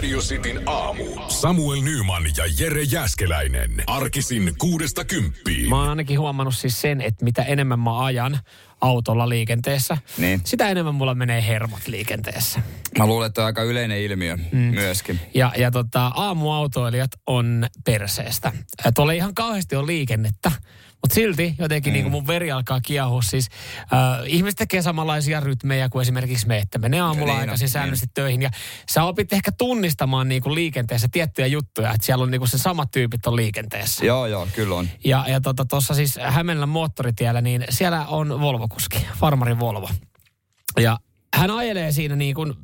Radio Cityn aamu. Samuel Nyman ja Jere Jäskeläinen. Arkisin kuudesta kymppiin. Mä oon ainakin huomannut siis sen, että mitä enemmän mä ajan autolla liikenteessä, Niin. sitä enemmän mulla menee hermot liikenteessä. Mä luulen, että on aika yleinen ilmiö mm. myöskin. Ja, ja tota, aamuautoilijat on perseestä. Tuolla ihan kauheasti on liikennettä, mutta silti jotenkin mm. niin kuin mun veri alkaa kiehua. Siis äh, ihmiset tekee samanlaisia rytmejä kuin esimerkiksi me, että menee aamulla Niin aikaisin niin. säännöllisesti töihin. Ja sä opit ehkä tunnistamaan niin kuin liikenteessä tiettyjä juttuja, että siellä on niin kuin se samat tyypit on liikenteessä. Joo, joo, kyllä on. Ja, ja tuossa tota, siis Hämeenlän moottoritiellä, niin siellä on Volvo-kuski, farmarin Volvo. Ja hän ajelee siinä niin kuin,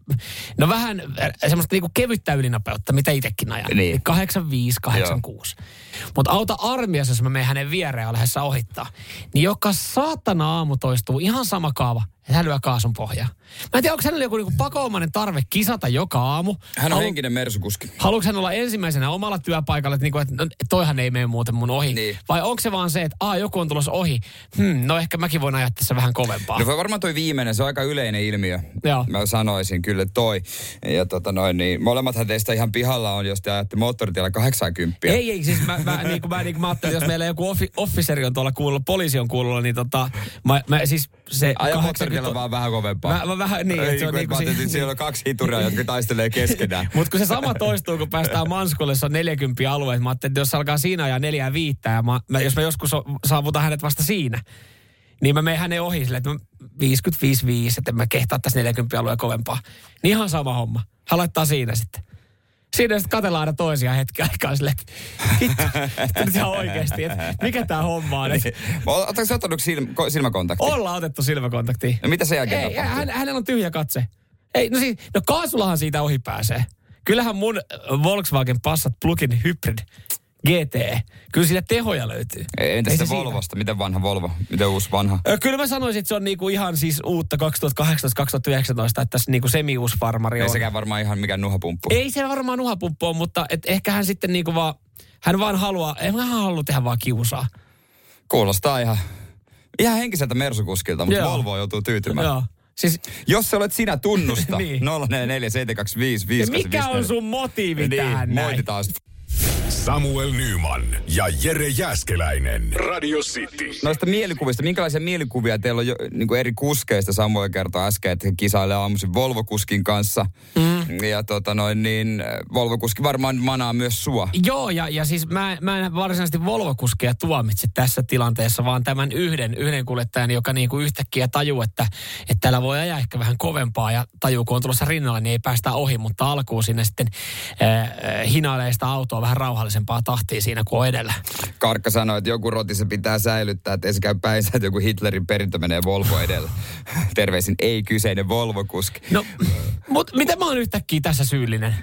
no vähän äh, semmoista niin kuin kevyttä ylinopeutta, mitä itsekin ajan. Niin. 85, 86. Mutta auta armiassa, jos mä menen hänen viereen lähdessä ohittaa, niin joka saatana aamu toistuu ihan sama kaava, että hän lyö kaasun pohjaa. Mä en tiedä, onko hänellä joku niinku pakoomainen tarve kisata joka aamu. Hän on Halu- henkinen mersukuski. Haluatko hän olla ensimmäisenä omalla työpaikalla, että, niinku, että no, toihan ei mene muuten mun ohi? Niin. Vai onko se vaan se, että Aa, joku on tulossa ohi? Hmm, no ehkä mäkin voin ajaa tässä vähän kovempaa. No varmaan toi viimeinen, se on aika yleinen ilmiö. Joo. Mä sanoisin kyllä toi. Ja tota noin, niin molemmathan teistä ihan pihalla on, jos te ajatte moottoritiellä 80. Ei, ei, siis mä, mä, niin kuin, mä, niin kuin mä ajattelin, jos meillä joku offi, officeri on tuolla kuulolla, poliisi on kuulolla, niin tota, mä, mä siis se Aja moottoritiellä vaan vähän kovempaa. Mä, mä vähän niin, että se on niin kuin ajattelin, että siellä on kaksi hituria, jotka taistelee keskenään. Mutta kun se sama toistuu, kun päästään Manskulle, se on 40 alue. Mä ajattelin, että jos alkaa siinä ajaa neljää viittä, ja mä, mä, jos mä joskus saavutan hänet vasta siinä, niin mä menen hänen ohi silleen, että mä 55 että mä kehtaa tässä 40 alueen kovempaa. Niin ihan sama homma. Hän laittaa siinä sitten. Siinä sitten katellaan aina toisia hetki aikaa silleen, että nyt ihan oikeasti, että mikä tää homma on. Oletko sä ottanut silm- ko- silmäkontaktia? ollaan otettu silmäkontaktiin. No mitä sen jälkeen Ei, hän, hänellä on tyhjä katse. Ei, no siis, no kaasullahan siitä ohi pääsee. Kyllähän mun Volkswagen Passat Plug-in Hybrid GT, kyllä siitä tehoja löytyy. Entä Ei sitten se siinä. Volvosta? Miten vanha Volvo? Miten uusi vanha? Kyllä mä sanoisin, että se on niinku ihan siis uutta 2018-2019, että tässä niinku semi-uusi farmari Ei on. sekään varmaan ihan mikään nuhapumppu. Ei se varmaan nuhapumppu on, mutta et ehkä hän sitten niinku vaan, hän vaan haluaa, ei hän halua tehdä vaan kiusaa. Kuulostaa ihan, ihan henkiseltä mersukuskilta, mutta Joo. Volvo joutuu tyytymään. Joo. Siis, Jos olet sinä, tunnusta. Niin. 044 725 ja mikä on sun motiivi niin, tähän näin? moititaan. Samuel Nyman ja Jere Jäskeläinen. Radio City. Noista mielikuvista, minkälaisia mielikuvia teillä on jo, niin kuin eri kuskeista? Samuel kertoi äsken, että he kisailee aamuisin Volvo-kuskin kanssa. Mm. Ja tota noin, niin Volvo-kuski varmaan manaa myös sua. Joo, ja, ja siis mä, mä en varsinaisesti Volvo-kuskeja tuomitse tässä tilanteessa, vaan tämän yhden, yhden kuljettajan, joka niinku yhtäkkiä tajuu, että, että täällä voi ajaa ehkä vähän kovempaa ja tajuu, kun on tulossa rinnalla, niin ei päästä ohi, mutta alkuun sinne sitten äh, äh, hinailee sitä autoa vähän rauhallisempaa tahtia siinä kuin on edellä. Karkka sanoi, että joku roti se pitää säilyttää, että ei se käy päinsä, että joku Hitlerin perintö menee Volvo edellä. Terveisin ei kyseinen Volvo-kuski. No, mutta miten mä oon yhtäkkiä tässä syyllinen?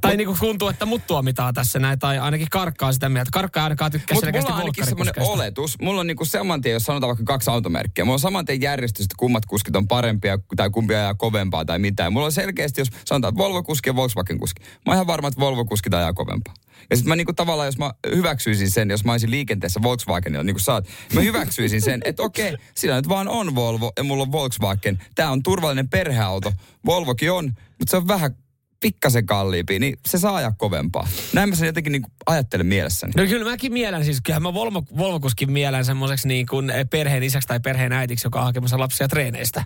Tai niinku tuntuu, että mut tuomitaan tässä näin, tai ainakin karkkaa sitä mieltä. Karkka ei ainakaan tykkää Mutta mulla on ainakin semmoinen oletus. Mulla on niinku saman tien, jos sanotaan vaikka kaksi automerkkiä, mulla on saman tien järjestys, että kummat kuskit on parempia tai kumpi ajaa kovempaa tai mitään. Mulla on selkeästi, jos sanotaan, että Volvo-kuski ja Volkswagen-kuski. Mä oon ihan varma, että Volvo-kuskit ajaa kovempaa. Ja sitten mä niinku tavallaan, jos mä hyväksyisin sen, jos mä olisin liikenteessä Volkswagenilla, niin kuin sä oot, mä hyväksyisin sen, että okei, sillä nyt vaan on Volvo ja mulla on Volkswagen. Tää on turvallinen perheauto. Volvokin on, mutta se on vähän pikkasen kalliimpi, niin se saa ajaa kovempaa. Näin mä sen jotenkin niinku ajattelen mielessäni. No kyllä mäkin mielen, siis kyllähän mä Volvo, Volvokuskin mielen semmoiseksi niin kuin perheen isäksi tai perheen äitiksi, joka on hakemassa lapsia treeneistä.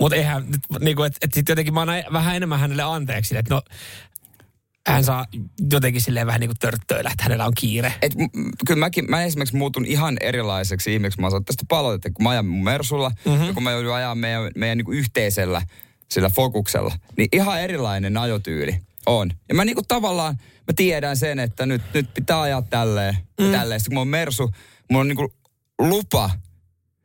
Mutta eihän nyt, niin kuin, että et sitten jotenkin mä annan vähän enemmän hänelle anteeksi, että no hän saa jotenkin silleen vähän niin kuin törttöillä, että hänellä on kiire. Et, m- kyllä mäkin, mä esimerkiksi muutun ihan erilaiseksi ihmiseksi. Mä saan tästä palautetta, kun mä ajan mun Mersulla mm-hmm. ja kun mä joudun ajaa meidän, meidän niin yhteisellä sillä fokuksella, niin ihan erilainen ajotyyli on. Ja mä niinku tavallaan, mä tiedän sen, että nyt, nyt pitää ajaa tälleen, mm. tälleen. Sitten kun mä oon Mersu, mulla on niinku lupa,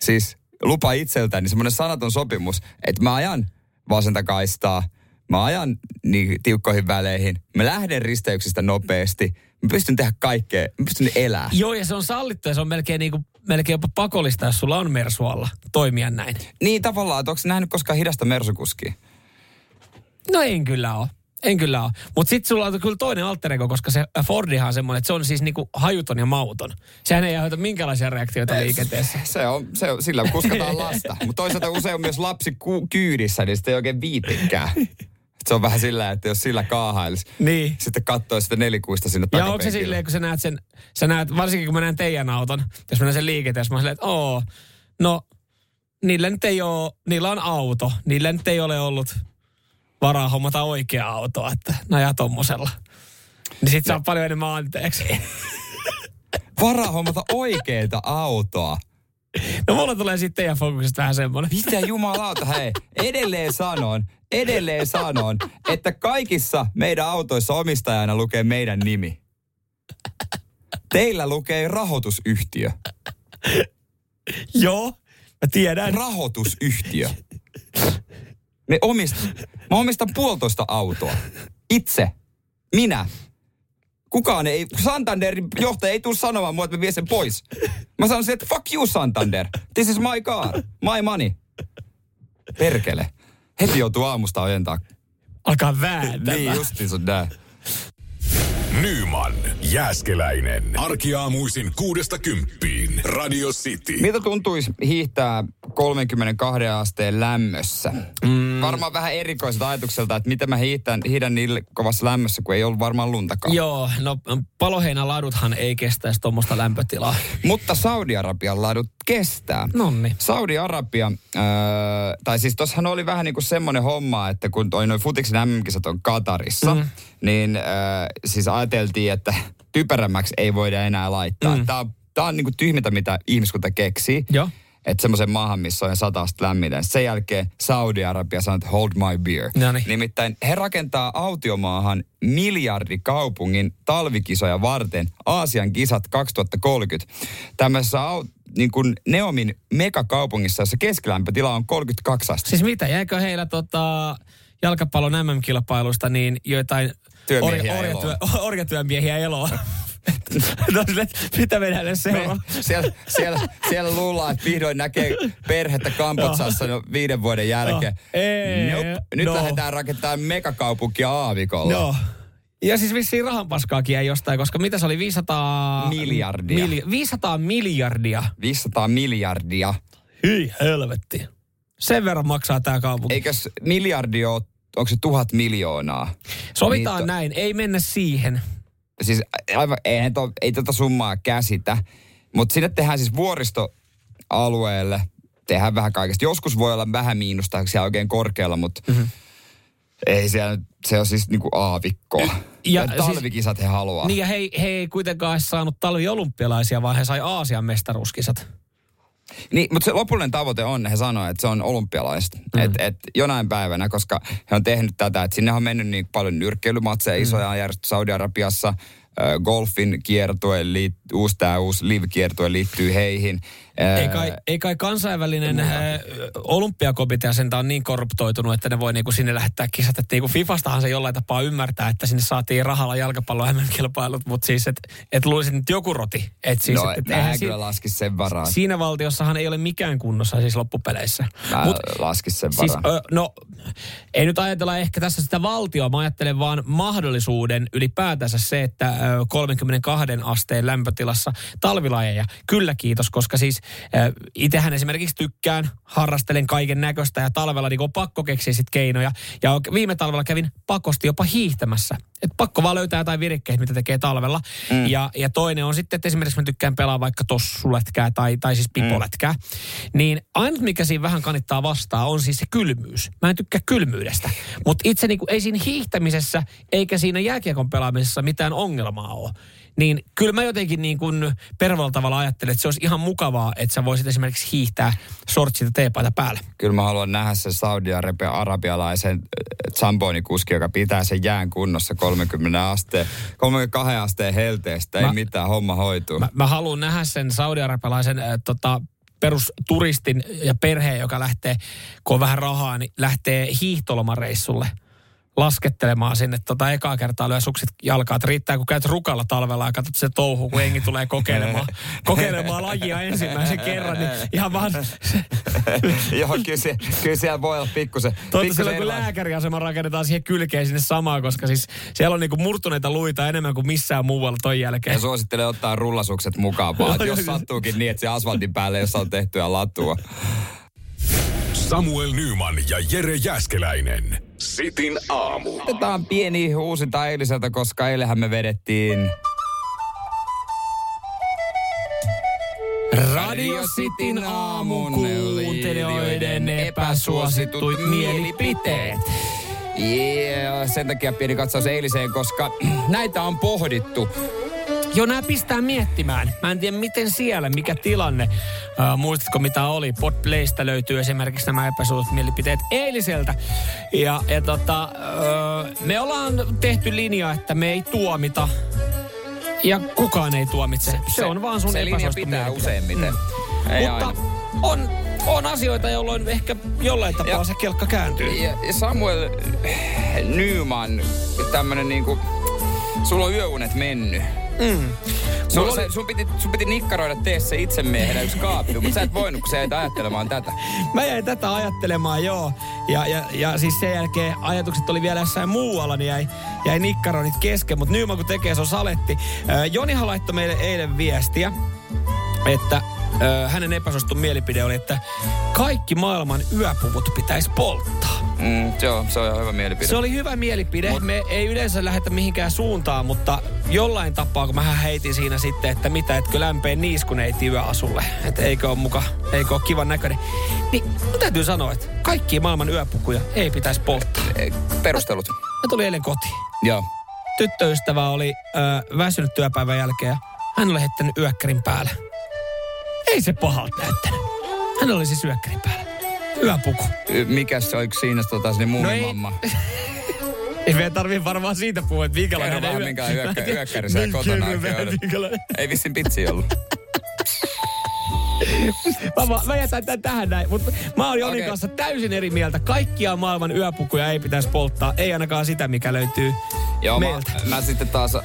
siis lupa itseltäni, semmoinen sanaton sopimus, että mä ajan vasenta kaistaa, mä ajan niin tiukkoihin väleihin, mä lähden risteyksistä nopeasti, Mä pystyn tehdä kaikkea. Mä pystyn elää. Joo, ja se on sallittu ja se on melkein, niin kuin, melkein jopa pakollista, jos sulla on mersualla toimia näin. Niin tavallaan, että onko nähnyt koskaan hidasta mersukuskia? No en kyllä ole. En kyllä ole. Mutta sitten sulla on kyllä toinen alter ego, koska se Fordihan on semmoinen, että se on siis niinku hajuton ja mauton. Sehän ei aiheuta minkälaisia reaktioita liikenteessä. Se on, se on sillä kuskataan lasta. Mutta toisaalta usein on myös lapsi ku, kyydissä, niin sitten ei oikein viitikään. Se on vähän sillä, että jos sillä kaahailisi, Niin. sitten katsoo sitä nelikuista sinne Ja onko se silleen, kun sä näet sen, sä näet, varsinkin kun mä näen teidän auton, jos mä näen sen liikenteessä, mä oon silleen, että oo, no, niillä nyt ei ole, niillä on auto, niillä nyt ei ole ollut varaa hommata oikea autoa, että ne ajaa tommosella. Niin sit saa paljon enemmän anteeksi. Varaa hommata oikeeta autoa. No mulla tulee sitten teidän fokuksesta vähän semmonen. Mitä jumalauta, hei. Edelleen sanon, edelleen sanon, että kaikissa meidän autoissa omistajana lukee meidän nimi. Teillä lukee rahoitusyhtiö. Joo, mä tiedän. Rahoitusyhtiö. Me omist, mä omistan puolitoista autoa. Itse. Minä. Kukaan ei, Santanderin johtaja ei tule sanomaan mua, että mä vien sen pois. Mä sanon sen, että fuck you Santander. This is my car. My money. Perkele. Heti joutuu aamusta ojentaa. Alkaa vääntää. Niin justiinsa nää. Nyman, Jääskeläinen. Arkiaamuisin kuudesta kymppiin. Radio City. Miltä tuntuisi hiihtää 32 asteen lämmössä? Mm. Varmaan vähän erikoiselta ajatukselta, että miten mä hiihtän, hiihdän niin kovassa lämmössä, kun ei ollut varmaan luntakaan. Joo, no paloheinäladuthan ei kestäisi tuommoista lämpötilaa. Mutta Saudi-Arabian ladut kestää. Nonni. Saudi-Arabia, äh, tai siis tossahan oli vähän niin kuin semmoinen homma, että kun toi noin futiksen MM-kisat on Katarissa, mm. niin äh, siis ajateltiin, että typerämmäksi ei voida enää laittaa. Mm. Tämä on, tää on niin kuin tyhmintä, mitä ihmiskunta keksii. Joo. Että semmoisen maahan, missä on sata astetta lämmintä. Sen jälkeen Saudi-Arabia sanoo, että hold my beer. Noniin. Nimittäin he rakentaa autiomaahan miljardikaupungin talvikisoja varten Aasian kisat 2030. Tämmöisessä niin kuin Neomin megakaupungissa, jossa keskilämpötila on 32 astetta. Siis mitä, jäikö heillä tota, jalkapallon MM-kilpailusta niin joitain Työmiehiä orja- eloon. orjatyö, orjatyömiehiä eloa? No, mitä me näille seuraa? Me, siellä, siellä, siellä luullaan, että vihdoin näkee perhettä Kampotsassa no, viiden vuoden jälkeen. No, ei, nope. Nyt no. lähdetään rakentamaan megakaupunkia aavikolla. Joo. Ja siis vissiin rahanpaskaakin jäi jostain, koska mitä se oli, 500... Miljardia. Mili, 500 miljardia. 500 miljardia. Hyi helvetti. Sen verran maksaa tämä kaupunki. Eikös miljardi ole, onko se tuhat miljoonaa? Sovitaan Niitä- näin, ei mennä siihen. Siis aivan, eihän to, ei tota summaa käsitä. Mutta sinne tehdään siis vuoristoalueelle, tehdään vähän kaikesta. Joskus voi olla vähän miinusta siellä oikein korkealla, mutta mm-hmm. ei siellä, se on siis niinku aavikkoa. Ja Ja, siis- talvikisat he haluaa. Niin ja he, he ei kuitenkaan saanut talviolympialaisia, vaan he sai Aasian mestaruuskisat. Niin, mutta se lopullinen tavoite on, he sanoivat, että se on olympialaiset. Mm. Että et jonain päivänä, koska he on tehnyt tätä, että sinne on mennyt niin paljon nyrkkeilymatseja, mm. isoja järjestetty Saudi-Arabiassa, golfin kiertue, liit, uusi tämä uusi live-kiertue liittyy heihin. Ei kai, ei kai kansainvälinen äh, olympiakomitea sen on niin korruptoitunut, että ne voi niinku sinne lähettää kisat. Että niinku Fifastahan se jollain tapaa ymmärtää, että sinne saatiin rahalla jalkapallo MM-kilpailut, mutta siis, että et luulisin, että joku roti. Et siis, no, et, et eihän en si- kyllä laskisi sen varaan. siinä valtiossahan ei ole mikään kunnossa siis loppupeleissä. Mä Mut, laskis sen Siis, varaan. ö, no, ei nyt ajatella ehkä tässä sitä valtioa, mä ajattelen vaan mahdollisuuden ylipäätänsä se, että ö, 32 asteen lämpötilassa talvilajeja. Kyllä kiitos, koska siis itsehän esimerkiksi tykkään, harrastelen kaiken näköistä ja talvella niin on pakko keksiä sit keinoja. Ja viime talvella kävin pakosti jopa hiihtämässä. Et pakko vaan löytää jotain virikkeitä, mitä tekee talvella. Mm. Ja, ja toinen on sitten, että esimerkiksi mä tykkään pelaa vaikka tossulätkää tai, tai siis pipolätkää. Niin ainut, mikä siinä vähän kanittaa vastaan, on siis se kylmyys. Mä en tykkää kylmyydestä. Mutta itse niinku, ei siinä hiihtämisessä eikä siinä jääkiekon pelaamisessa mitään ongelmaa ole. Niin kyllä mä jotenkin niin kuin pervalla tavalla ajattelen, että se olisi ihan mukavaa, että sä voisit esimerkiksi hiihtää sortsit ja teepaita päällä. Kyllä mä haluan nähdä sen Saudi-arabialaisen Zamboni-kuski, joka pitää sen jään kunnossa 30 asteen, 32 asteen helteestä. Ei Mä- mitään, homma hoituu. Mä, mä haluan nähdä sen saudi-arabialaisen äh, tota, perusturistin ja perheen, joka lähtee, kun on vähän rahaa, niin lähtee hiihtolomareissulle laskettelemaan sinne tota ekaa kertaa lyö suksit jalkaan. Että riittää, kun käyt rukalla talvella ja katsot se touhu, kun engi tulee kokeilemaan, kokeilemaan lajia ensimmäisen kerran, niin ihan vaan... Joo, kyllä, se, kyllä siellä voi olla pikkusen. Toivottavasti silloin, kun lääkäriasema rakennetaan siihen kylkeen sinne samaan, koska siis siellä on niinku murtuneita luita enemmän kuin missään muualla ton jälkeen. Ja suosittelen ottaa rullasukset mukaan vaan, jos sattuukin niin, että se asfaltin päälle, jos on tehtyä latua. Samuel Nyman ja Jere Jäskeläinen. Sitin aamu. Otetaan pieni uusinta eiliseltä, koska eilähän me vedettiin Radio Cityn aamun kuuntelijoiden epäsuositut mielipiteet. Yeah, sen takia pieni katsaus eiliseen, koska näitä on pohdittu. Joo, nämä pistää miettimään. Mä en tiedä, miten siellä, mikä tilanne. Uh, muistatko, mitä oli? Podplaysta löytyy esimerkiksi nämä epäsuositut mielipiteet eiliseltä. Ja, ja tota, uh, me ollaan tehty linja, että me ei tuomita ja kukaan ei tuomitse. Se, se on vaan sun Se linja pitää useimmiten. Ei Mutta aina. on, on asioita, jolloin ehkä jollain tapaa Ja- se kelkka kääntyy. Ja Samuel Nyman, tämmönen niinku, sulla on yöunet mennyt. Mm. Sulla, Mulla se, oli- sun, piti, sun piti nikkaroida tee se itsemiehenä yksi kaappi, mutta sä et voinut, kun sä et ajattelemaan tätä. Mä jäin tätä ajattelemaan, joo. Ja, ja, ja siis sen jälkeen ajatukset oli vielä jossain muualla, niin jäi, jäi nikkaronit kesken. Mutta Nyman kun tekee, se on saletti. Äh, Jonihan laittoi meille eilen viestiä, että hänen epäsuostun mielipide oli, että kaikki maailman yöpuvut pitäisi polttaa. Mm, joo, se on ihan hyvä mielipide. Se oli hyvä mielipide. Mut. Me ei yleensä lähetä mihinkään suuntaan, mutta jollain tapaa, kun mä heitin siinä sitten, että mitä, etkö lämpeen niiskuneiti yöasulle. Että eikö ole muka, eikö ole kivan näköinen. Niin mun täytyy sanoa, että kaikki maailman yöpukuja ei pitäisi polttaa. Eh, Perustelut. Mä tulin eilen kotiin. Joo. Tyttöystävä oli ö, väsynyt työpäivän jälkeen ja hän oli heittänyt yökkärin päälle. Ei se pahalta näyttänyt. Hän oli siis yökkärin päällä. Yöpuku. Y- Mikäs se oliko siinä tota, No ei- muumimamma? Ei meidän tarvii varmaan siitä puhua, että minkälainen Kerro vaan, minkä tiedä, yökkäri siellä kotona oli. minkälainen. Ei vissin pitsi ollut. Mä, mä, mä jätän tämän tähän näin, mutta mä oon Jonin Okei. kanssa täysin eri mieltä. Kaikkia maailman yöpukuja ei pitäisi polttaa, ei ainakaan sitä, mikä löytyy Joo, mä, meiltä. mä, sitten taas,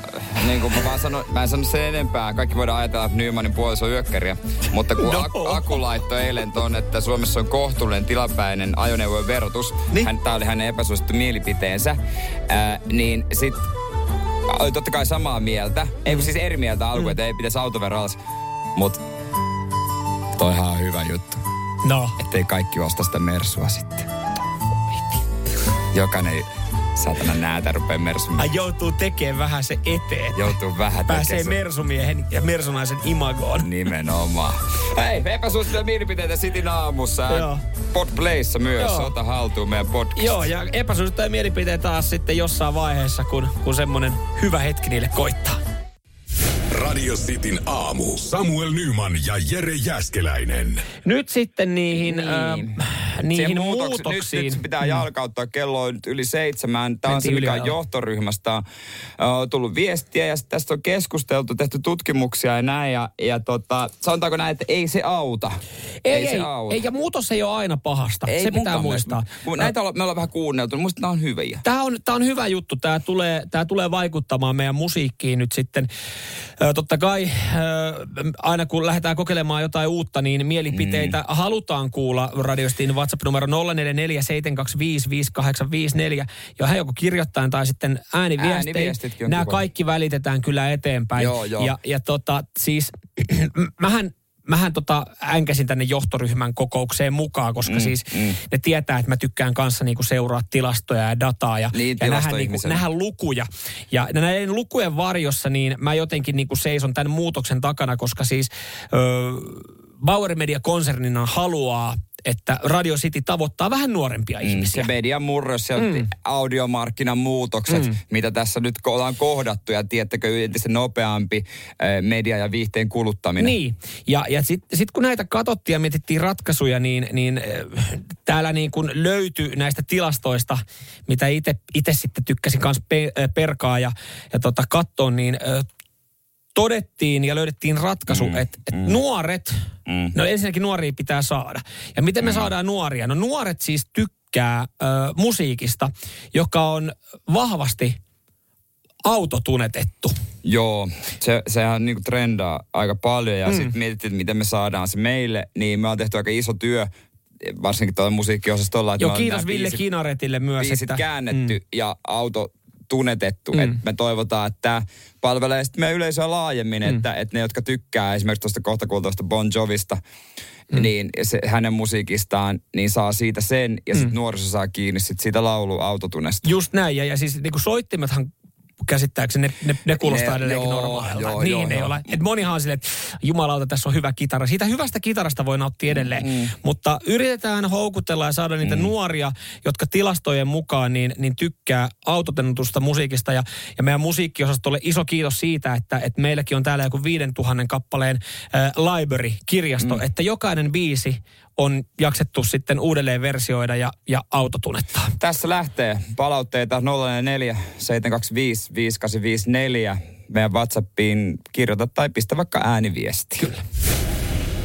niin kuin mä vaan sanon, mä en sano sen enempää. Kaikki voidaan ajatella, että Nymanin puoliso on yökkäriä. Mutta kun No. Aku, Aku laittoi eilen ton, että Suomessa on kohtuullinen tilapäinen ajoneuvojen verotus. Niin. Hän, tää oli hänen epäsuosittu mielipiteensä. Ää, niin sit oli totta kai samaa mieltä. Ei kun siis eri mieltä alkuun, että ei pitäisi autovero alas. Mut toihan on hyvä juttu. No, Ettei kaikki osta sitä mersua sitten. Jokainen satana näätä rupeaa mersun. hän joutuu tekemään vähän se eteen. Joutuu vähän Pääsee tekemään. mersumiehen ja mersunaisen imagoon. Nimenomaan. Hei, epäsuosittuja mielipiteitä Sitin aamussa. Joo. Podplayssa myös. Joo. Ota haltuun meidän podcast. Joo, ja epäsuosittuja mielipiteitä taas sitten jossain vaiheessa, kun, kun semmonen hyvä hetki niille koittaa. Radio Cityn aamu. Samuel Nyman ja Jere Jäskeläinen. Nyt sitten niihin, Niin. äh, niihin Siihen muutoksiin. Nyt, nyt pitää jalkauttaa. Kello on nyt yli seitsemän. Tämä on se, mikä on johtoryhmästä on tullut viestiä ja tästä on keskusteltu, tehty tutkimuksia ja näin. Ja, ja tota, sanotaanko näin, että ei se auta. Ei, ei, se ei, auta. ei, ja muutos ei ole aina pahasta. Ei se pitää muistaa. Kun näitä olla, me ollaan vähän kuunneltu, musta nämä on hyviä. Tämä on, tämä on hyvä juttu. Tämä tulee, tämä tulee vaikuttamaan meidän musiikkiin nyt sitten. Totta kai aina kun lähdetään kokeilemaan jotain uutta, niin mielipiteitä mm. halutaan kuulla radiostin WhatsApp-numero 0447255854. Johon joko kirjoittaen tai sitten ääniviestein. Ääniviestitkin Nämä kiva. kaikki välitetään kyllä eteenpäin. Joo, joo. Ja, ja tota, siis mähän Mähän tota änkäsin tänne johtoryhmän kokoukseen mukaan, koska mm, siis mm. ne tietää, että mä tykkään kanssa niinku seuraa tilastoja ja dataa ja, Niin, ja nähdä, niinku, nähdä lukuja. Ja näiden lukujen varjossa niin mä jotenkin niinku seison tämän muutoksen takana, koska siis ö, Bauer Media-konsernina haluaa, että Radio City tavoittaa vähän nuorempia mm, Se ihmisiä. median murros ja mm. audiomarkkinan muutokset, mm. mitä tässä nyt ollaan kohdattu ja tiettäkö entistä nopeampi äh, media- ja viihteen kuluttaminen. Niin, ja, ja sitten sit kun näitä katsottiin ja mietittiin ratkaisuja, niin, niin äh, täällä niin kun löytyi näistä tilastoista, mitä itse sitten tykkäsin kanssa pe, äh, perkaa ja, ja tota katsoa, niin äh, todettiin ja löydettiin ratkaisu, mm, että et nuoret, Mm. no ensinnäkin nuoria pitää saada. Ja miten me saadaan nuoria? No nuoret siis tykkää ö, musiikista, joka on vahvasti autotunetettu. Joo, se, sehän niinku trendaa aika paljon ja mm. sitten mietittiin, että miten me saadaan se meille, niin me on tehty aika iso työ, varsinkin tuolla musiikkiosastolla. Että Joo, kiitos Ville biisit- Kinaretille myös. biisit että, käännetty mm. ja auto tunnetettu. Mm. Et me toivotaan, että tämä palvelee sitten meidän yleisöä laajemmin, mm. että, että ne, jotka tykkää esimerkiksi tuosta kohtakuultoista Bon Jovista, mm. niin se, hänen musiikistaan, niin saa siitä sen ja sitten mm. nuoriso saa kiinni sit siitä laulu autotunesta. Just näin, ja, ja siis niin soittimethan käsittääkseni ne, ne, ne kuulostaa Ne- edelleenkin joo, normaalilta. joo, niin joo, ei joo. ole. Et monihan on silleen, että jumalauta, tässä on hyvä kitara. Siitä hyvästä kitarasta voi nauttia edelleen. Mm. Mutta yritetään houkutella ja saada niitä mm. nuoria, jotka tilastojen mukaan niin, niin tykkää autotennutusta musiikista. Ja, ja meidän musiikkiosastolle iso kiitos siitä, että, että meilläkin on täällä joku 5000 kappaleen äh, library-kirjasto, mm. että jokainen biisi on jaksettu sitten uudelleen versioida ja, ja autotunettaa. Tässä lähtee palautteita 044 725 5854 meidän WhatsAppiin kirjoita tai pistä vaikka ääniviesti. Kyllä.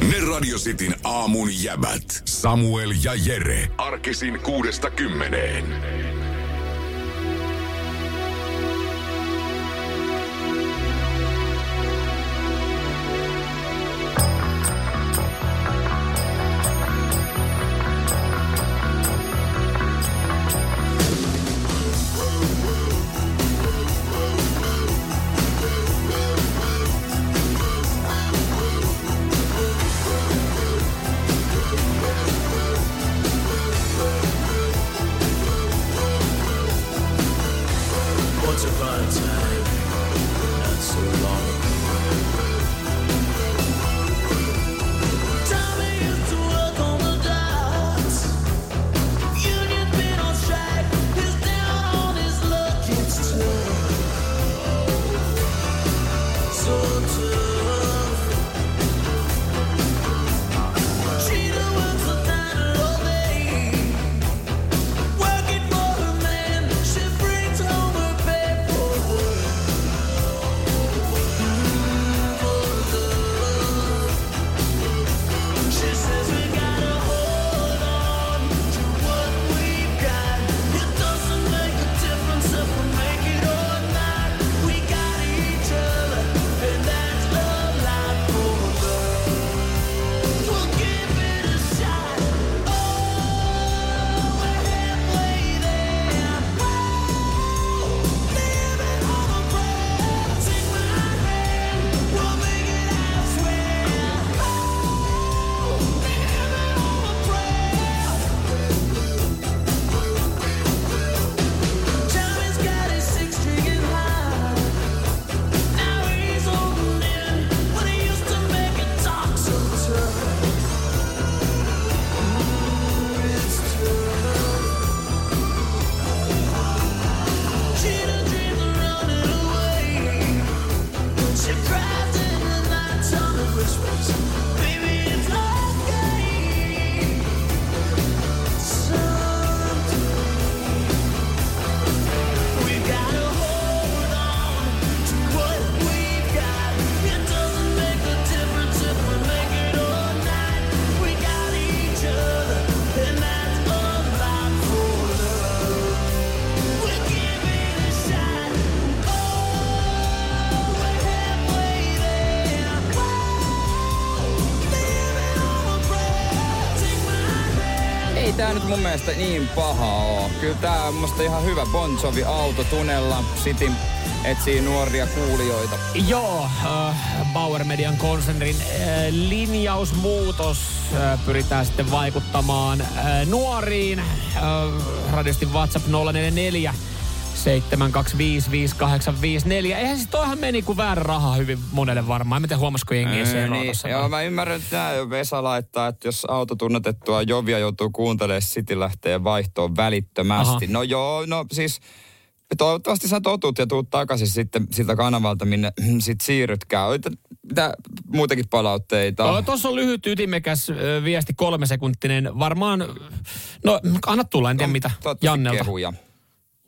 Ne Radio Cityn aamun jäbät. Samuel ja Jere. Arkisin kuudesta kymmeneen. Mielestä niin paha oo. Kyllä tää on musta ihan hyvä Bon Jovi autotunella. City etsii nuoria kuulijoita. Joo, äh, Bauer Median konsernin äh, linjausmuutos äh, pyritään sitten vaikuttamaan äh, nuoriin. Äh, radiosti WhatsApp 044 725 5854. Eihän siis toihan meni kuin väärä raha hyvin monelle varmaan. En mä tiedä huomasiko jengi eroa niin, joo, mä ymmärrän, että nää Vesa laittaa, että jos auto tunnetettua Jovia joutuu kuuntelemaan, City lähtee vaihtoon välittömästi. Aha. No joo, no siis toivottavasti sä totut ja tuut takaisin sitten siltä kanavalta, minne sit siirrytkään. Mitä muitakin palautteita? No, Tuossa on lyhyt ytimekäs viesti, kolme sekuntinen. Varmaan, no anna tulla, en tiedä mitä, Toivottavasti Jannelta. Kehuja.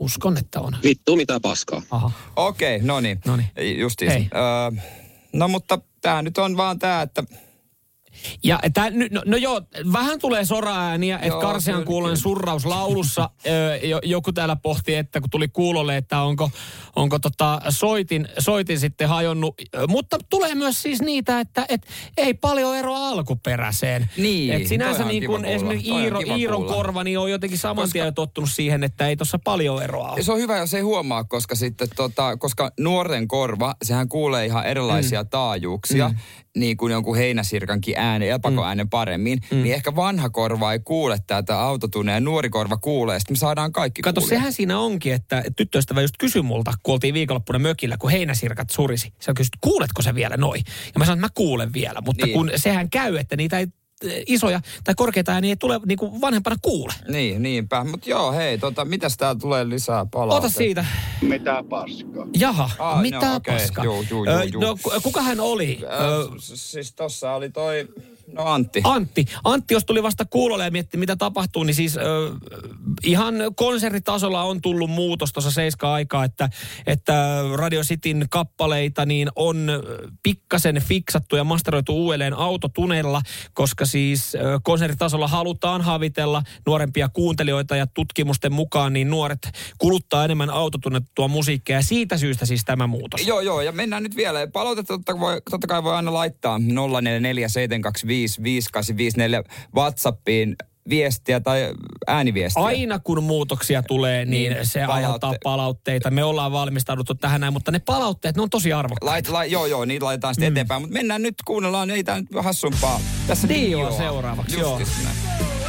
Uskon, että on. Vittu mitä paskaa. Okei, no niin. Noniin. Justiis. Hei. Öö, no mutta tämä nyt on vaan tämä, että Ja tää, no, no joo, vähän tulee sora-ääniä, että Karsian kuulen surraus laulussa. Joku täällä pohti, että kun tuli kuulolle, että onko, onko tota soitin, soitin sitten hajonnut. Mutta tulee myös siis niitä, että et ei paljon eroa alkuperäiseen. Niin, Et sinänsä niin kuin esimerkiksi Iiro, Iiron korva, niin on jotenkin saman Koska- tien tottunut siihen, että ei tuossa paljon eroa ole. Se on hyvä, jos ei huomaa, koska sitten tota, koska nuorten korva, sehän kuulee ihan erilaisia mm. taajuuksia, mm. niin kuin jonkun heinäsirkankin äänen, elpakoäänen paremmin, mm. niin ehkä vanha korva ei kuule tätä autotunea ja nuori korva kuulee, sitten me saadaan kaikki Kato, kuulee. sehän siinä onkin, että tyttöystävä just kysyi multa, kun oltiin viikonloppuna mökillä, kun heinäsirkat surisi. Se kysyi, kuuletko se vielä noin? Ja mä sanoin, että mä kuulen vielä, mutta Niin. kun sehän käy, että niitä ei isoja tai korkeita ääniä ei tule niin kuin vanhempana kuule. Niin, niinpä. Mutta joo, hei, tota, mitäs tää tulee lisää palautetta? Ota siitä. Mitä paskaa? Jaha, Aa, mitä no, okei. paskaa? Juu, juu, Ö, juu, juu. No ku- kuka hän oli? S- siis tossa oli toi, no Antti. Antti. Antti, jos tuli vasta kuulolle ja mietti, mitä tapahtuu, niin siis ö, ihan konsertitasolla on tullut muutos tuossa seiska aikaa, että, että Radio Cityn kappaleita niin on pikkasen fiksattu ja masteroitu uudelleen autotunella, koska siis ö, konsertitasolla halutaan havitella nuorempia kuuntelijoita ja tutkimusten mukaan niin nuoret kuluttaa enemmän autotunnettua musiikkia ja siitä syystä siis tämä muutos. Joo, joo, ja mennään nyt vielä. Palautetta totta, voi, totta kai voi aina laittaa 0447255854 WhatsAppiin viestiä tai ääniviestiä. Aina kun muutoksia tulee, niin, Niin, se palautte- aiheuttaa palautteita. Me ollaan valmistauduttu tähän näin, mutta ne palautteet, ne on tosi arvokkaita. Lait, lai, joo, joo, niitä laitetaan sitten mm. eteenpäin. Mutta mennään nyt, kuunnellaan, ei tää nyt hassumpaa. Tässä Dio seuraavaksi, joo. Justis näin.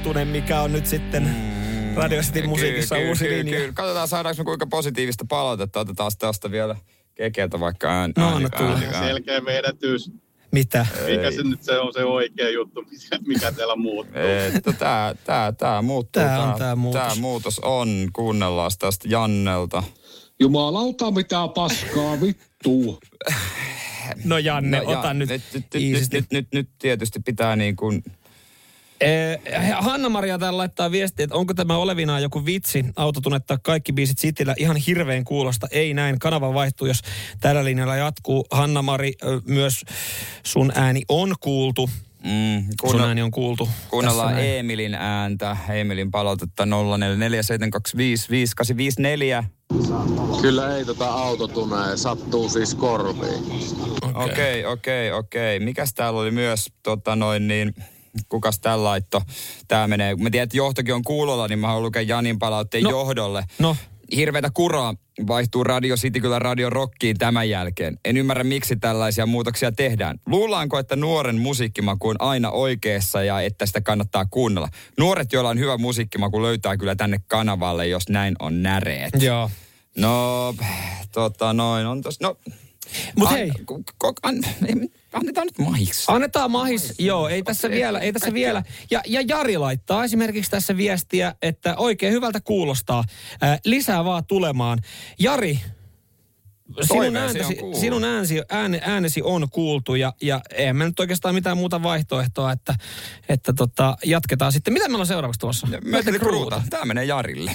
Sen autotunen, mikä on nyt sitten mm, Radio Cityn musiikissa Kyllä, uusi kyllä, linja. Kyllä. Katsotaan saadaanko me kuinka positiivista palautetta. Otetaan tästä vielä kekeltä vaikka ään, No, ääni, tulla. ääni, ääni. Selkeä vedetys. Mitä? Mikä se nyt se on se oikea juttu, mikä, teillä muuttuu? Että tää, tää, tää muuttuu. Tää on tää muutos. Tää muutos on. Kuunnellaan tästä Jannelta. Jumalauta mitä paskaa vittua. No Janne, ja ota nyt, nyt, nyt, nyt, nyt, nyt, nyt, tietysti pitää niin kuin... Eh, Hanna-Maria täällä laittaa viestiä, että onko tämä olevinaan joku vitsi autotunettaa kaikki biisit Cityllä ihan hirveän kuulosta. Ei näin, kanava vaihtuu, jos tällä linjalla jatkuu. Hanna-Mari, myös sun ääni on kuultu. Mm, Sun kuunnella, ääni on kuultu. kuunnellaan. Emilin ääntä. Emilin palautetta 0447255854. Kyllä ei tota autotunea, sattuu siis korviin. Okei, okei, okei. Mikäs täällä oli myös, tota noin niin, kukas täällä laitto? Tää menee, mä tiedän, että johtokin on kuulolla, niin mä haluan lukea Janin palautteen No. johdolle. No, Hirveätä kuraa vaihtuu Radio City kyllä Radio Rockiin tämän jälkeen. En ymmärrä, miksi tällaisia muutoksia tehdään. Luullaanko, että nuoren musiikkimaku on aina oikeassa ja että sitä kannattaa kuunnella? Nuoret, joilla on hyvä musiikkimaku, löytää kyllä tänne kanavalle, jos näin on näreet. joo. No, tota noin, on tos, no... Mut an- hei. an, ei, annetaan nyt mahis. Annetaan mahis, joo, ei tässä Okei. vielä, ei tässä vielä. Ja, ja Jari laittaa esimerkiksi tässä viestiä, että oikein hyvältä kuulostaa. Ää, lisää vaan tulemaan. Jari, sinun, kuultu. sinun äänesi, ääne, äänesi on kuultu ja, ja eihän me nyt oikeastaan mitään muuta vaihtoehtoa, että, että tota, jatketaan sitten. Mitä meillä on seuraavaksi tuossa? Mötley Kruuta. Tää menee Jarille.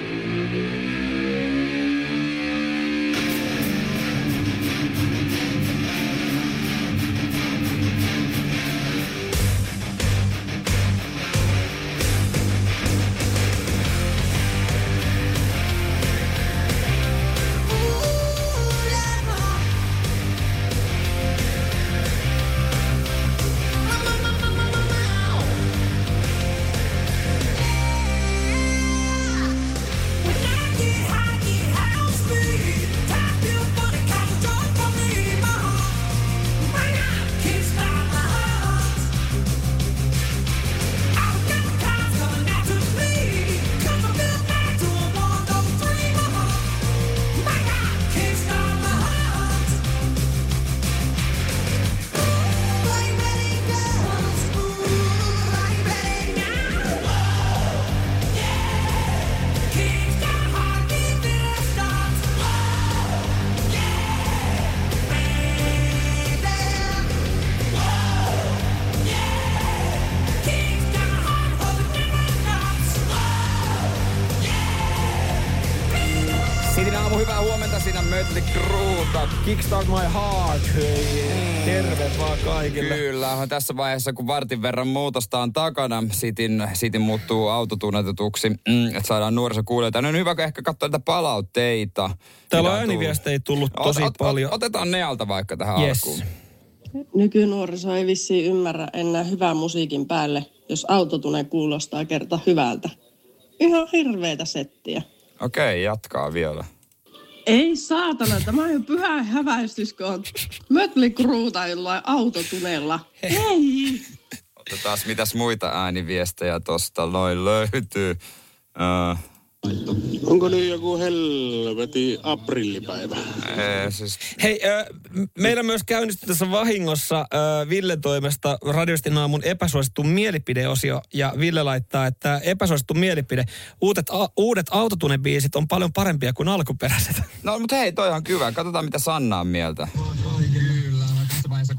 Kickstart my heart. Terve vaan kaikille. Kyllä, on tässä vaiheessa kun vartin verran muutosta on takana, Sitin, Sitin muuttuu autotunnetetuksi, mm, että saadaan nuoriso kuulijoita. On hyvä ehkä katsoa näitä palautteita. Täällä on ääniviestejä tullut Ot- tosi ot- ot- paljon. Otetaan ne alta vaikka tähän Yes. alkuun. Nykynuoriso ei vissiin ymmärrä enää hyvää musiikin päälle, jos autotune kuulostaa kerta hyvältä. Ihan hirveetä settiä. Okei, jatkaa vielä. Ei saatana, tämä on jo pyhä häväistys, kun on Mötley Cruuta jollain autotunella. Ei! Otetaan mitäs muita ääniviestejä tosta noin löytyy. Uh, Onko nyt joku helveti aprillipäivä? ee, siis, Hei, äh, meillä myös käynnistyi tässä vahingossa äh, Ville toimesta Radiostin aamun epäsuosittu mielipideosio. Ja Ville laittaa, että epäsuosittu mielipide. Uudet, a, uudet autotunebiisit on paljon parempia kuin alkuperäiset. no mutta hei, toi on hyvä. Katsotaan mitä Sanna on mieltä.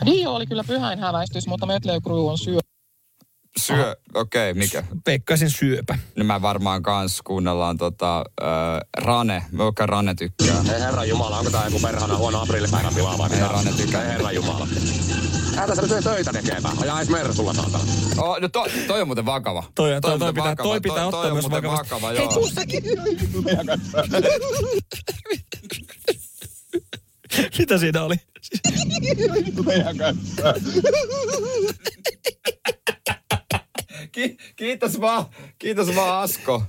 Dio oli kyllä pyhäin häväistys, mutta Mötley Crue on syö. Syö, okei, okay, mikä? Pekkaisen syöpä. Niin mä varmaan kans kuunnellaan tota, äh, Rane. Vaikka Rane tykkää. Ei herra Jumala, onko tää joku perhana huono aprillipäivä pilaa vai Ei Rane tykkää. Ei herra Jumala. Älä sä nyt töitä tekemään. Ajaa edes mersulla saatana. Oh, no to, toi on muuten vakava. Toi- toi- on toi muuten pitää- toi pitää toi, ottaa toi on myös vakava, Hei, joo. tuu säkin. Mitä siinä oli? Ki- kiitos vaan, kiitos vaan Asko.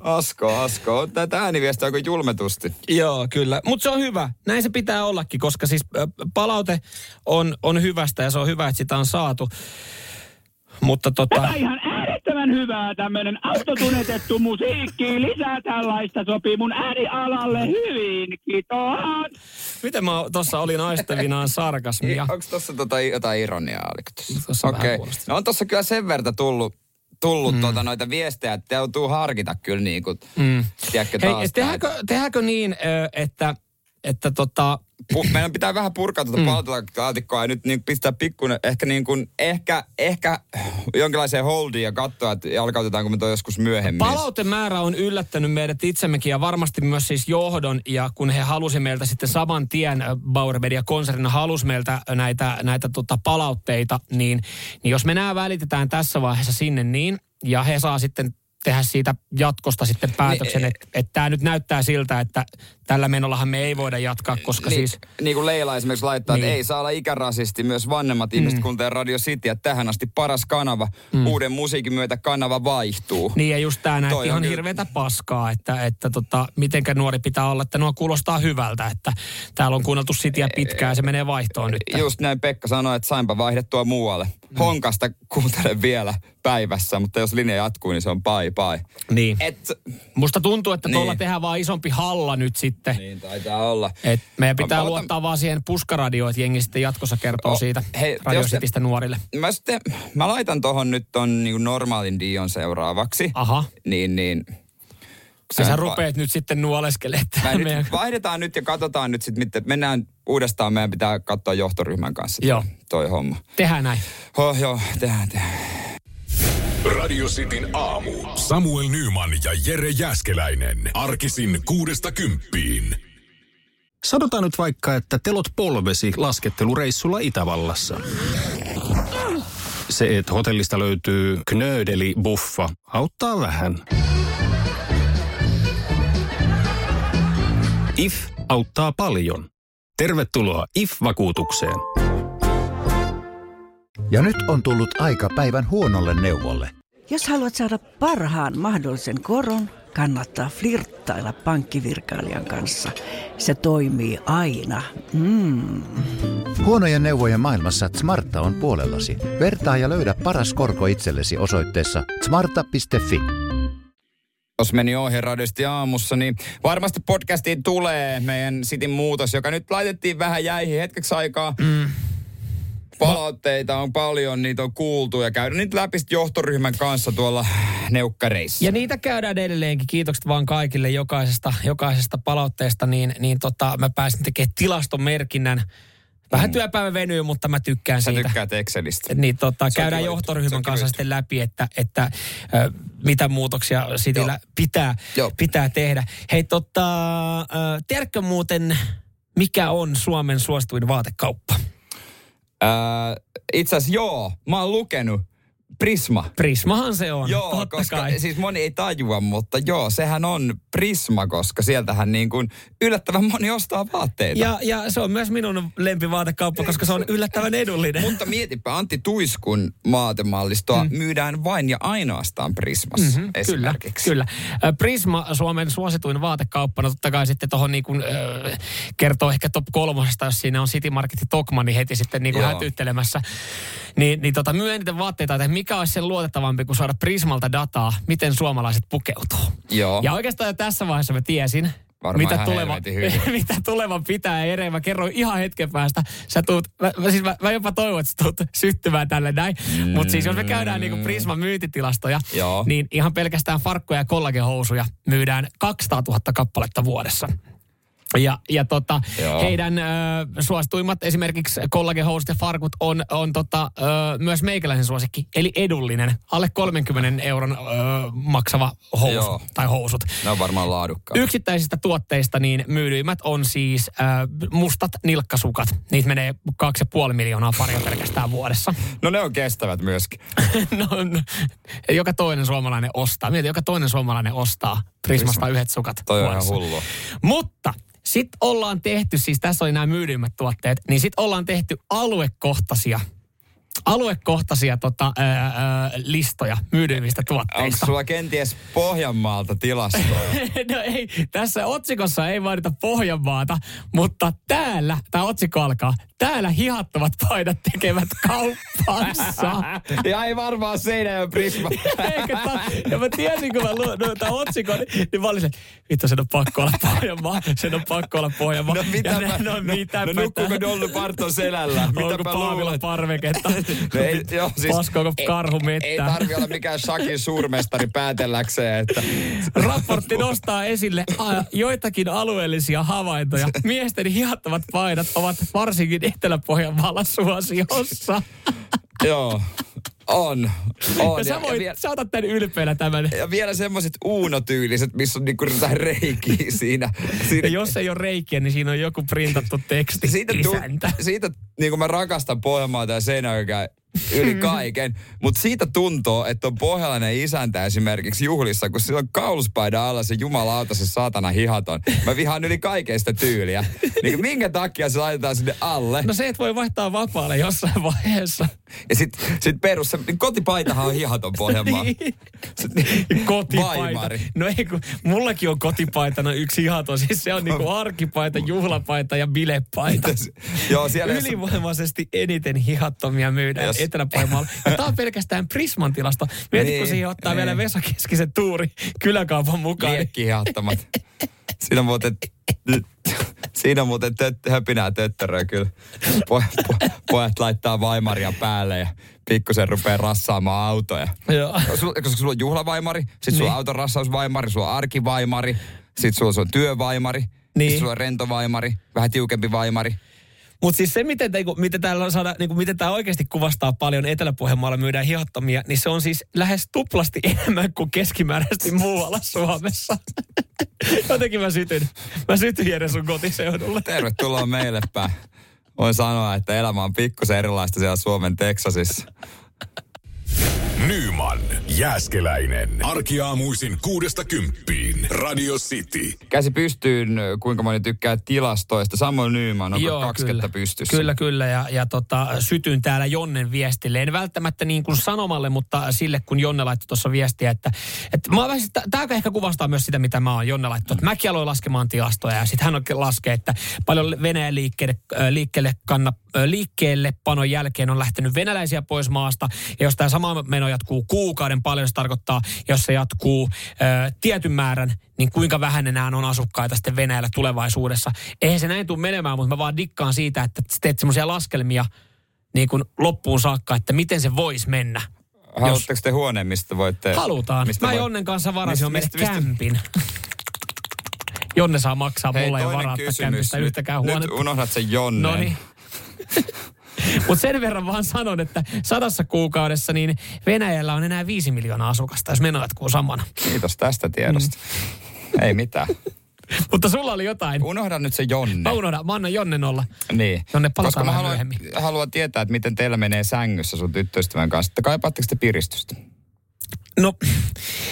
Asko, Asko. Tätä ääniviestiä onko julmetusti. Joo, kyllä. Mutta se on hyvä. Näin se pitää ollakin, koska siis palaute on, on hyvästä ja se on hyvä, että sitä on saatu. Mutta tota... ihan äärettömän hyvää tämmöinen autotunetettu musiikki. Lisää tällaista sopii mun äänialalle hyvin. Kiitos. Miten mä tuossa olin aistevinaan sarkasmia? Onko tuossa tota, jotain ironiaa? Oliko tossa? Kuulosti. No on tuossa kyllä sen verran tullut, tullut mm. tota, noita viestejä, että joutuu harkita kyllä niin kuin, mm. tiedätkö Hei, taas. tehdäänkö, tehdäänkö niin, että, että tota, Pu, meidän pitää vähän purkaa tuota mm. palautelaatikkoa ja nyt niin pistää pikkuinen, ehkä niin kuin, ehkä, ehkä jonkinlaiseen holdiin ja katsoa, että jalkautetaanko me toi joskus myöhemmin. palautemäärä on yllättänyt meidät itsemmekin ja varmasti myös siis johdon. Ja kun he halusi meiltä sitten saman tien, ö, Bauer Media konsernina halusi meiltä näitä, näitä tota palautteita, niin, niin jos me nämä välitetään tässä vaiheessa sinne niin, ja he saa sitten tehdä siitä jatkosta sitten päätöksen, Niin, että et tämä nyt näyttää siltä, että tällä menollahan me ei voida jatkaa, koska niin, siis... niin kuin Leila esimerkiksi laittaa, niin. Että ei saa olla ikärasisti. Myös vanhemmat ihmiset mm. kuuntelee Radio City, että tähän asti paras kanava. Mm. Uuden musiikin myötä kanava vaihtuu. Niin ja just tämä on ihan kyllä- hirveätä paskaa, että, että tota, mitenkä nuori pitää olla, että nuo kuulostaa hyvältä, että täällä on kuunneltu sitiä pitkään ja se menee vaihtoon nyt. Just näin Pekka sanoi, että sainpa vaihdettua muualle. Mm. Honkasta kuuntelen vielä päivässä, mutta jos linja jatkuu, niin se on pai pai. Niin. Et, Musta tuntuu, että tuolla Niin. tehdään vaan isompi halla nyt sitten. niin taitaa olla. Et meidän pitää Palataan- luottaa vaan siihen puskaradioon, että jengi sitten jatkossa kertoo Oh, siitä hei, Radio jos te- Citystä nuorille. Mä, sitten, mä laitan tohon nyt ton niin normaalin Dion seuraavaksi. Aha. Niin, niin. Sä on- rupeat nyt sitten nuoleskelemaan. Täällä nyt meidän- vaihdetaan nyt ja katsotaan nyt sitten, miten mennään uudestaan. Meidän pitää katsoa johtoryhmän kanssa Joo. toi, toi homma. Tehdään näin. Oh, joo, tehdään, tehdään. Radio Cityn aamu. Samuel Nyman ja Jere Jäskeläinen. Arkisin kuudesta kymppiin. Sanotaan nyt vaikka, että telot polvesi laskettelureissulla Itävallassa. Se, että hotellista löytyy knöydeli buffa, auttaa vähän. IF auttaa paljon. Tervetuloa IF-vakuutukseen. Ja nyt on tullut aika päivän huonolle neuvolle. Jos haluat saada parhaan mahdollisen koron, kannattaa flirttailla pankkivirkailijan kanssa. Se toimii aina. Mm. Huonojen neuvojen maailmassa Smarta on puolellasi. Vertaa ja löydä paras korko itsellesi osoitteessa smarta.fi. Jos meni ohi radiosti aamussa, niin varmasti podcastiin tulee meidän Sitin muutos, joka nyt laitettiin vähän jäihin hetkeksi aikaa. Mm. Palautteita on paljon, niitä on kuultu ja käydään niitä läpi johtoryhmän kanssa tuolla neukkareissa. Ja niitä käydään edelleenkin. Kiitokset vaan kaikille jokaisesta, jokaisesta palautteesta. Niin, niin tota, mä pääsin tekemään tilastomerkinnän Vähän työpäivä venyy, mutta mä tykkään Sä siitä. tykkäät Excelistä. Niin tota, Se käydään johtoryhmän kanssa sitten läpi, että, että äh, mitä muutoksia Cityllä pitää, pitää tehdä. Hei tota, äh, tiedätkö muuten, mikä on Suomen suosituin vaatekauppa? Ää, itse asiassa joo, mä oon lukenut. Prisma. Prismahan se on, Joo, totta koska kai. siis moni ei tajua, mutta joo, sehän on Prisma, koska sieltähän niin kuin yllättävän moni ostaa vaatteita. Ja, ja se on myös minun lempivaatekauppa, koska se on yllättävän edullinen. Mutta mietipä, Antti Tuiskun maatemallistoa mm. myydään vain ja ainoastaan Prismassa Mhm, mm-hmm, esimerkiksi. Kyllä, kyllä. Prisma, Suomen suosituin vaatekauppana, totta kai sitten tuohon niin kuin, kertoo ehkä top kolmosesta, jos siinä on City Market ja Tokmanni niin heti sitten niin kuin Joo. hätyttelemässä. Niin, niin tota, myy eniten vaatteita, että mikä olisi sen luotettavampi kuin saada Prismalta dataa, miten suomalaiset pukeutuu. Joo. Ja oikeastaan jo tässä vaiheessa mä tiesin, Varmaan mitä tuleva, mitä tuleva pitää. Ere, mä kerroin ihan hetken päästä. Sä tuut, mä, mä, siis mä, mä jopa toivon, että sä tuut syttymään tälle näin. Mm. Mutta siis jos me käydään niinku Prisman myyntitilastoja, Joo. niin ihan pelkästään farkkuja ja kollagehousuja myydään 200 000 kappaletta vuodessa. Ja, ja tota, Joo. heidän ö, suosituimmat esimerkiksi kollagehousut ja farkut on, on tota, ö, myös meikäläisen suosikki, eli edullinen. Alle 30 euron ö, maksava housu Joo. tai housut. Ne on varmaan laadukkaat. Yksittäisistä tuotteista niin myydyimmät on siis äh, mustat nilkkasukat. Niitä menee 2,5 miljoonaa paria pelkästään vuodessa. No ne on kestävät myöskin. no, no, joka toinen suomalainen ostaa. Mieti, joka toinen suomalainen ostaa Prismasta Prisma. yhdet sukat Toi on ihan vuodessa. hullua. Mutta sitten ollaan tehty, siis tässä oli nämä myydyimmät tuotteet, niin sitten ollaan tehty aluekohtaisia aluekohtaisia tota, ää, ää, listoja myydyimmistä Onko tuotteista. sulla kenties Pohjanmaalta tilastoja? no ei, tässä otsikossa ei mainita Pohjanmaata, mutta täällä, tämä otsikko alkaa, täällä hihattomat paidat tekevät kauppansa. ja ei varmaan Seinäjoen Prisma. Eikö tää, ja mä tiesin, kun mä luin no, tämän otsikon, niin, niin mä olin se, vittu sen on pakko olla Pohjanmaa, sen on pakko olla Pohjanmaa. No mitäpä, ja ne, no, no, mitäpä no nukkuuko Dolly Parton selällä? Onko Mitäpä Paavilla luulet? parveketta? No ei, joo, siis, Paskoako karhu ei, ei mettää? tarvi olla mikään Shakin suurmestari päätelläkseen, että Raportti nostaa esille a, joitakin alueellisia havaintoja. Miesten hihattavat paidat ovat varsinkin Etelä-Pohjanmaalla suosiossa. Joo, on. on. Ja sä, voit, vielä, sä otat tämän ylpeänä tämän. ja vielä semmoiset uunotyyliset, missä on niinku jotain reikiä siinä. siinä. Ja jos ei ole reikiä, niin siinä on joku printattu teksti. siitä, tu, siitä niin kuin mä rakastan Pohjanmaata ja Seinäjokia yli kaiken, mutta siitä tuntuu, että on pohjalainen isäntä esimerkiksi juhlissa, kun sillä on kauluspaidan alla se jumalauta, se saatana hihaton. Mä vihaan yli kaikesta tyyliä. Niin minkä takia se laitetaan sinne alle? No se, että voi vaihtaa vapaalle jossain vaiheessa. Ja sit, sit perus, se niin kotipaitahan on hihaton Pohjanmaa. Niin. Niin, Kotipaita. Vaimari. No ei kun, mullakin on kotipaitana yksi ihaton. Siis se on niinku arkipaita, juhlapaita ja bilepaita. Joo, siellä Ylivoimaisesti eniten hihattomia myydään Etelä-Pohjanmaalla. Ja tämä on pelkästään Prisman tilasto. Mieti, kun Niin, siihen ottaa niin. vielä Vesa Keskisen tuuri kyläkaupan mukaan. niin Liekkihattomat. Siinä on muuten, siinä muuten töt, höpinää töttöröä kyllä. Po, po, pojat laittaa vaimaria päälle ja pikkusen rupeaa rassaamaan autoja. Joo. Sul, koska sulla on juhlavaimari, sit sulla on Niin. auton rassausvaimari, sulla on arkivaimari, sit sulla on työvaimari, Niin. sit sulla on rentovaimari, vähän tiukempi vaimari. Mutta siis se, miten, niinku, miten täällä saada, niinku, miten tämä oikeasti kuvastaa paljon Etelä-Pohjanmaalla myydään hihattomia, niin se on siis lähes tuplasti enemmän kuin keskimääräisesti muualla Suomessa. Jotenkin mä sytyn. Mä sytyn Jere sun kotiseudulle. Tervetuloa meille päin. Voin sanoa, että elämä on pikkusen erilaista siellä Suomen Teksasissa. Nyman, Jääskeläinen. Arkiaamuisin kuudesta kymppiin. Radio City. Käsi pystyyn, kuinka moni tykkää tilastoista. Samuel Nyman, onko Joo, kaksi kyllä. pystyssä? Kyllä, kyllä. Ja, ja tota, sytyn täällä Jonnen viestille. En välttämättä niin kuin sanomalle, mutta sille, kun Jonne laittoi tuossa viestiä, että, että mä, siis, tämä ehkä kuvastaa myös sitä, mitä mä oon Jonne laittoi. Että Mäkin aloin laskemaan tilastoja ja sitten hän oikein laskee, että paljon Venäjän liikkeelle, liikkeelle, kanna, liikkeelle panon jälkeen on lähtenyt venäläisiä pois maasta. Ja jos tämä sama meno jatkuu kuukauden, paljon se tarkoittaa, jos se jatkuu äh, tietyn määrän, niin kuinka vähän enää on asukkaita sitten Venäjällä tulevaisuudessa. Eihän se näin tule menemään, mutta mä vaan dikkaan siitä, että teet semmoisia laskelmia niin kuin loppuun saakka, että miten se voisi mennä. Haluatteko te huoneen, mistä voitte... Halutaan. Mistä Mä voit- Jonnen kanssa varasin on Mistä- mistä- kämpin. Jonne saa maksaa Hei, mulle varatta kysymys. kämpistä Nyt- yhtäkään Nyt huonetta. unohdat sen Jonne. No niin. Mutta sen verran vaan sanon, että sadassa kuukaudessa niin Venäjällä on enää viisi miljoonaa asukasta, jos meno jatkuu samana. Kiitos tästä tiedosta. Mm. Ei mitään. Mutta sulla oli jotain. Unohda nyt se Jonne. Mä unohdan, mä annan Jonne nolla. Niin. Jonne Koska mä haluan, myöhemmin. haluan tietää, että miten teillä menee sängyssä sun tyttöystävän kanssa. Että kaipaatteko te piristystä? No,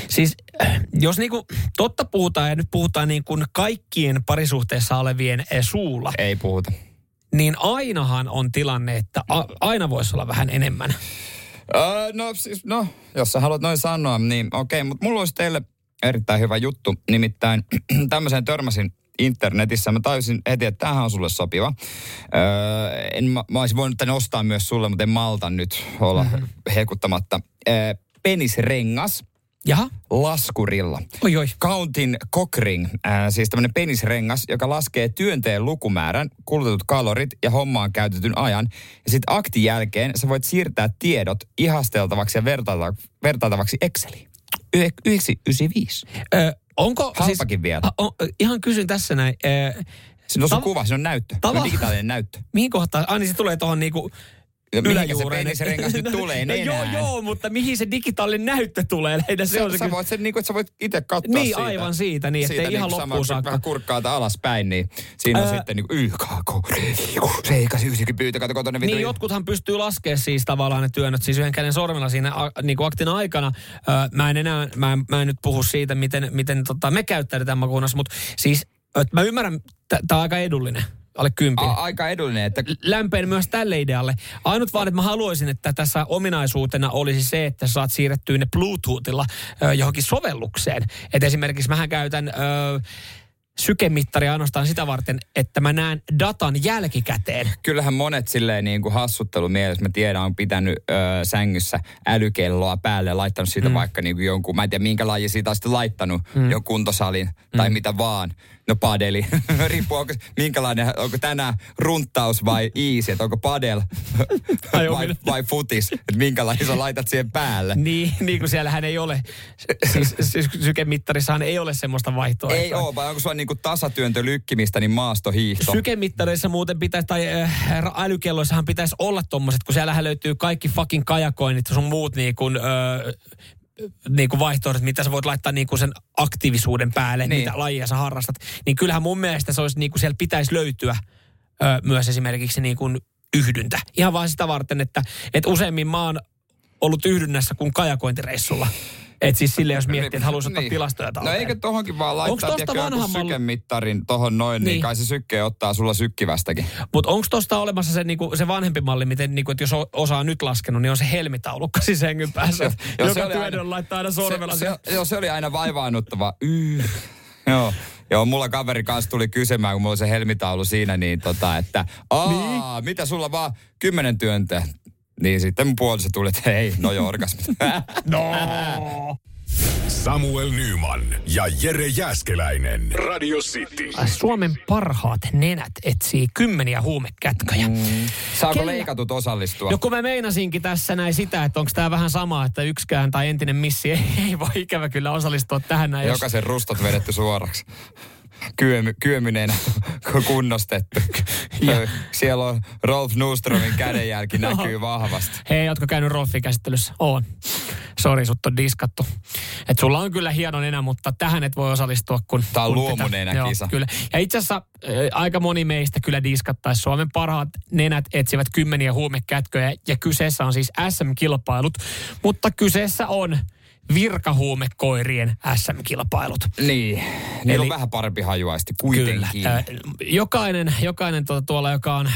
siis äh, jos niinku totta puhutaan ja nyt puhutaan niin kuin kaikkien parisuhteessa olevien eh, suulla, Ei puhuta. Niin ainahan on tilanne, että a- aina voisi olla vähän enemmän. Öö, no siis, no, jos sä haluat noin sanoa, niin okei, mutta mulla olisi teille erittäin hyvä juttu. Nimittäin tämmöiseen törmäsin internetissä. Mä tajusin heti, että tämähän on sulle sopiva. Öö, en, mä, mä olisin voinut tänne ostaa myös sulle, mutta en malta nyt olla mm-hmm. hekuttamatta. Öö, penisrengas. Jaha. Laskurilla. Oi, oi. Countin Cockring, äh, siis tämmöinen penisrengas, joka laskee työnteen lukumäärän, kulutetut kalorit ja hommaan käytetyn ajan. Ja sitten aktin jälkeen sä voit siirtää tiedot ihasteltavaksi ja vertailtavaksi, vertailtavaksi Exceliin. Y- 995. Ö, onko Halpakin vielä. On, ihan kysyn tässä näin. Ö, Siinä on Tava- kuva, siinä on näyttö. Tava- on digitaalinen näyttö. mihin kohtaan? Ai niin se tulee tuohon niinku mihinkä se penisrengas nyt tulee? no, joo, joo, mutta mihin se digitaalinen näyttö tulee? Lähinnä se, Se, on se sä, voit sen, niin kuin, että sä voit itse katsoa Niin, siitä. aivan siitä, niin, ettei siitä ihan niin loppuun saakka. Vähän kurkkaata alaspäin, niin siinä on Ää, sitten niin YKK, seikas ysikin pyytä, kato kotona Niin jotkuthan pystyy laskemaan siis tavallaan ne työnnöt siis yhden käden sormella siinä niin kuin aktin aikana. Mä en enää, mä, en- mä en nyt puhu siitä, miten, miten tota, me käyttäydytään makuunnassa, mutta siis et mä ymmärrän, tämä on aika edullinen, alle kympin. A, aika edullinen, että lämpeen myös tälle idealle. Ainut vaan, että mä haluaisin, että tässä ominaisuutena olisi se, että sä saat siirrettyä ne Bluetoothilla ö, johonkin sovellukseen. Et esimerkiksi mähän käytän ö, sykemittaria ainoastaan sitä varten, että mä näen datan jälkikäteen. kyllähän monet silleen niin kuin hassuttelu mielessä, mä tiedän, on pitänyt ö, sängyssä älykelloa päälle ja laittanut siitä mm. vaikka niin kuin jonkun, mä en tiedä minkä laji siitä on sitten laittanut, mm. jonkun kuntosalin tai mitä vaan. No padeli. Riippuu, onko, minkälainen, onko tänään runttaus vai easy, että onko padel Ai vai, omina- vai futis, että minkälainen sä laitat siihen päälle. Niin, niin kuin siellähän ei ole, siis, siis sykemittarissahan ei ole semmoista vaihtoehtoa. Ei oo, vai onko sulla niinku tasatyöntö lykkimistä, niin maastohiihto? Sykemittareissa muuten pitäisi, tai äh, älykelloissahan pitäisi olla tommoset, kun siellähän löytyy kaikki fucking kajakoinnit ja sun muut niin kuin, äh, niin kuin vaihtoehdot, mitä sä voit laittaa niin kuin sen aktiivisuuden päälle, Niin. mitä lajia sä harrastat. Niin kyllähän mun mielestä se olisi niin kuin siellä pitäisi löytyä ö, myös esimerkiksi niin kuin yhdyntä. Ihan vaan sitä varten, että, että useimmin mä oon ollut yhdynnässä kuin kajakointireissulla. Et siis sille, jos miettii, että haluaisi ottaa Niin. tilastoja No talteen. eikö tohonkin vaan Onks laittaa tosta jonkun vanhan malli- sykemittarin tohon noin, niin. niin kai se sykke ottaa sulla sykkivästäkin. Mutta onko tuosta olemassa se, niinku, se vanhempi malli, miten, niinku, että jos o- osa on nyt laskenut, niin on se helmitaulukka siis sängyn päässä. Joo, se joka oli työdön aina- laittaa aina sormella. Se, se, joo, se oli aina vaivaannuttava. Joo. Joo, mulla kaveri kanssa tuli kysymään, kun mulla oli se helmitaulu siinä, niin tota, että aa, niin? mitä sulla vaan kymmenen työntä? Niin sitten mun puoliso tuli, että hei, no joo, orgasmit. no. Samuel Nyman ja Jere Jäskeläinen. Radio City. Suomen parhaat nenät etsii kymmeniä huumekätköjä. Mm. Saako Kellä- leikatut osallistua? No kun mä meinasinkin tässä näin sitä, että onko tämä vähän sama, että yksikään tai entinen missi ei, ei voi ikävä kyllä osallistua tähän näin. jos- Jokaisen rustot vedetty suoraksi. Kyömy, kyömyneenä kunnostettu. Ja- Siellä on Rolf Nustromin kädenjälki näkyy vahvasti. Hei, ootko käynyt Rolfin käsittelyssä? Oon. Sori, sut on diskattu. Et sulla on kyllä hieno nenä, mutta tähän et voi osallistua, kun... Tää on kun luomunenäkisa. Joo, kyllä. Ja itse asiassa äh, aika moni meistä kyllä diskattaisi. Suomen parhaat nenät etsivät kymmeniä huumekätköjä ja kyseessä on siis SM-kilpailut. Mutta kyseessä on virkahuumekoirien SM-kilpailut. Niin. Niillä Eli- on vähän parempi hajuaisti kuitenkin. Kyllä. Äh, jokainen, jokainen tuota, tuolla, joka on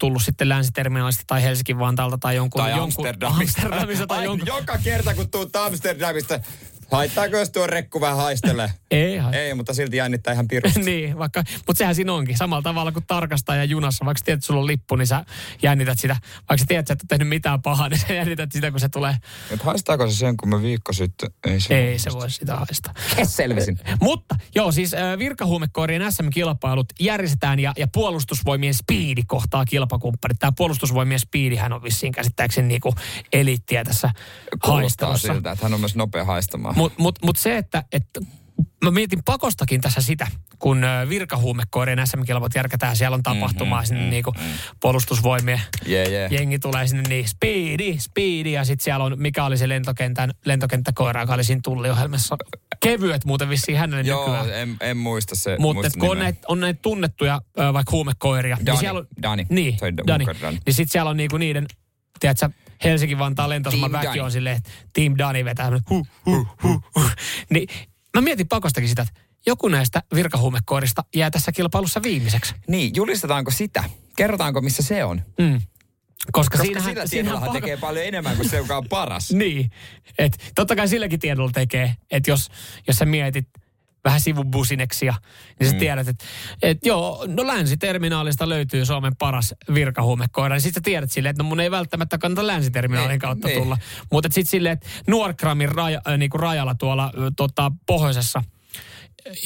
tullut sitten länsiterminaalista tai Helsinki Vantaalta tai jonkun... Tai jonkun, Amsterdamista. Amsterdamista tai Ai, jonkun... Joka kerta kun tuut Amsterdamista, haittaako jos tuo rekku vähän haistelee? Ei. Ei, mutta silti jännittää ihan pirusti. niin, vaikka, mutta sehän siinä onkin. Samalla tavalla kuin tarkastaja junassa. Vaikka tiedät, että sulla on lippu, niin sä jännität sitä. Vaikka sä tiedät, että et ole tehnyt mitään pahaa, niin sä jännität sitä, kun se tulee. Et haistaako se sen, kun mä viikko sitten? Ei se. Ei se voi sitä haistaa. Kes selvisin. Mutta joo, siis virkahuumekoirien SM-kilpailut järjestetään ja, ja puolustusvoimien Speedi kohtaa kilpakumppanit. Tämä puolustusvoimien Speedihän on vissiin käsittääkseni niinku eliittiä tässä Kuulostaa haistelussa. siltä, että hän on myös nopea haistamaan. Mutta mut, mut se, että, että mä mietin pakostakin tässä sitä, kun virkahuumekoirien SM-kilpat järkätään, siellä on tapahtumaa, Mhm, sinne mm, niinku puolustusvoimien Yeah, yeah. jengi tulee sinne niin speedi, speedi ja sitten siellä on, mikä oli se lentokentän, lentokenttäkoira, joka oli siinä tulliohjelmassa. Kevyet muuten vissiin hänelle Joo, nykyään. en, en muista se. Mutta kun on näitä, on näitä tunnettuja vaikka huumekoiria, Dani, niin siellä on, Dani. Niin, Dani. Dani. Niin sitten siellä on niinku niiden, tiedätkö, Helsinki-Vantaan lentosaman Team väki on silleen, että Team Dani vetää huh, huh, huh, huh. Niin mä mietin pakostakin sitä, että joku näistä virkahuumekoirista jää tässä kilpailussa viimeiseksi. Niin, julistetaanko sitä? Kerrotaanko, missä se on? Mm. Koska, Koska siinähän, sillä tiedollahan pako- tekee paljon enemmän kuin se, joka on paras. Niin, että totta kai silläkin tiedolla tekee, että jos, jos sä mietit vähän sivubusineksia, niin sä Mm. tiedät, että et joo, no länsiterminaalista löytyy Suomen paras virkahuumekoira, niin sit sä tiedät silleen, että no mun ei välttämättä kannata länsiterminaalin Niin, kautta niin. tulla. Mutta sitten silleen, että Nuorkramin raja, äh, niinku rajalla tuolla ö, tota, pohjoisessa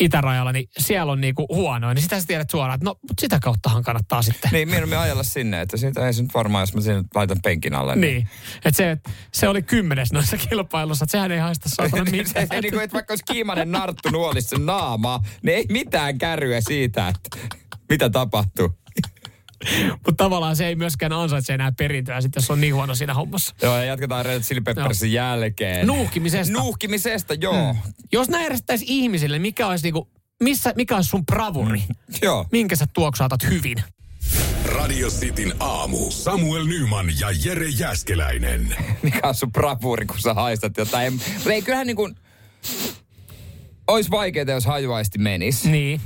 itärajalla, niin siellä on niinku huonoin, niin sitä sä tiedät suoraan, että no mut sitä kauttahan kannattaa sitten. Niin, mieluummin ajalla sinne, että siitä ei se nyt varmaan, jos mä sinne laitan penkin alle. Niin, että se, se oli kymmenes noissa kilpailussa, että sehän ei haista saatana se, mitään. se, niin kuin, että vaikka olisi kiimainen narttu nuolisi sen naamaa, niin ei mitään kärryä siitä, että mitä tapahtuu. Mutta tavallaan se ei myöskään ansaitse enää perintöä, sit, jos on niin huono siinä hommassa. Joo, ja jatketaan Red Chili Peppersin jälkeen. Nuuhkimisesta. Nuuhkimisesta, joo. Mm. Jos näin järjestettäisiin ihmisille, mikä olisi, niinku, missä, mikä olisi sun bravuri? Joo. Minkä sä tuoksaatat hyvin? Radio Cityn aamu. Samuel Nyman ja Jere Jäskeläinen. Mikä on sun bravuri, kun sä haistat jotain? Ei, kyllähän niin kuin... Olisi vaikeaa, jos hajuaisti menisi. Niin.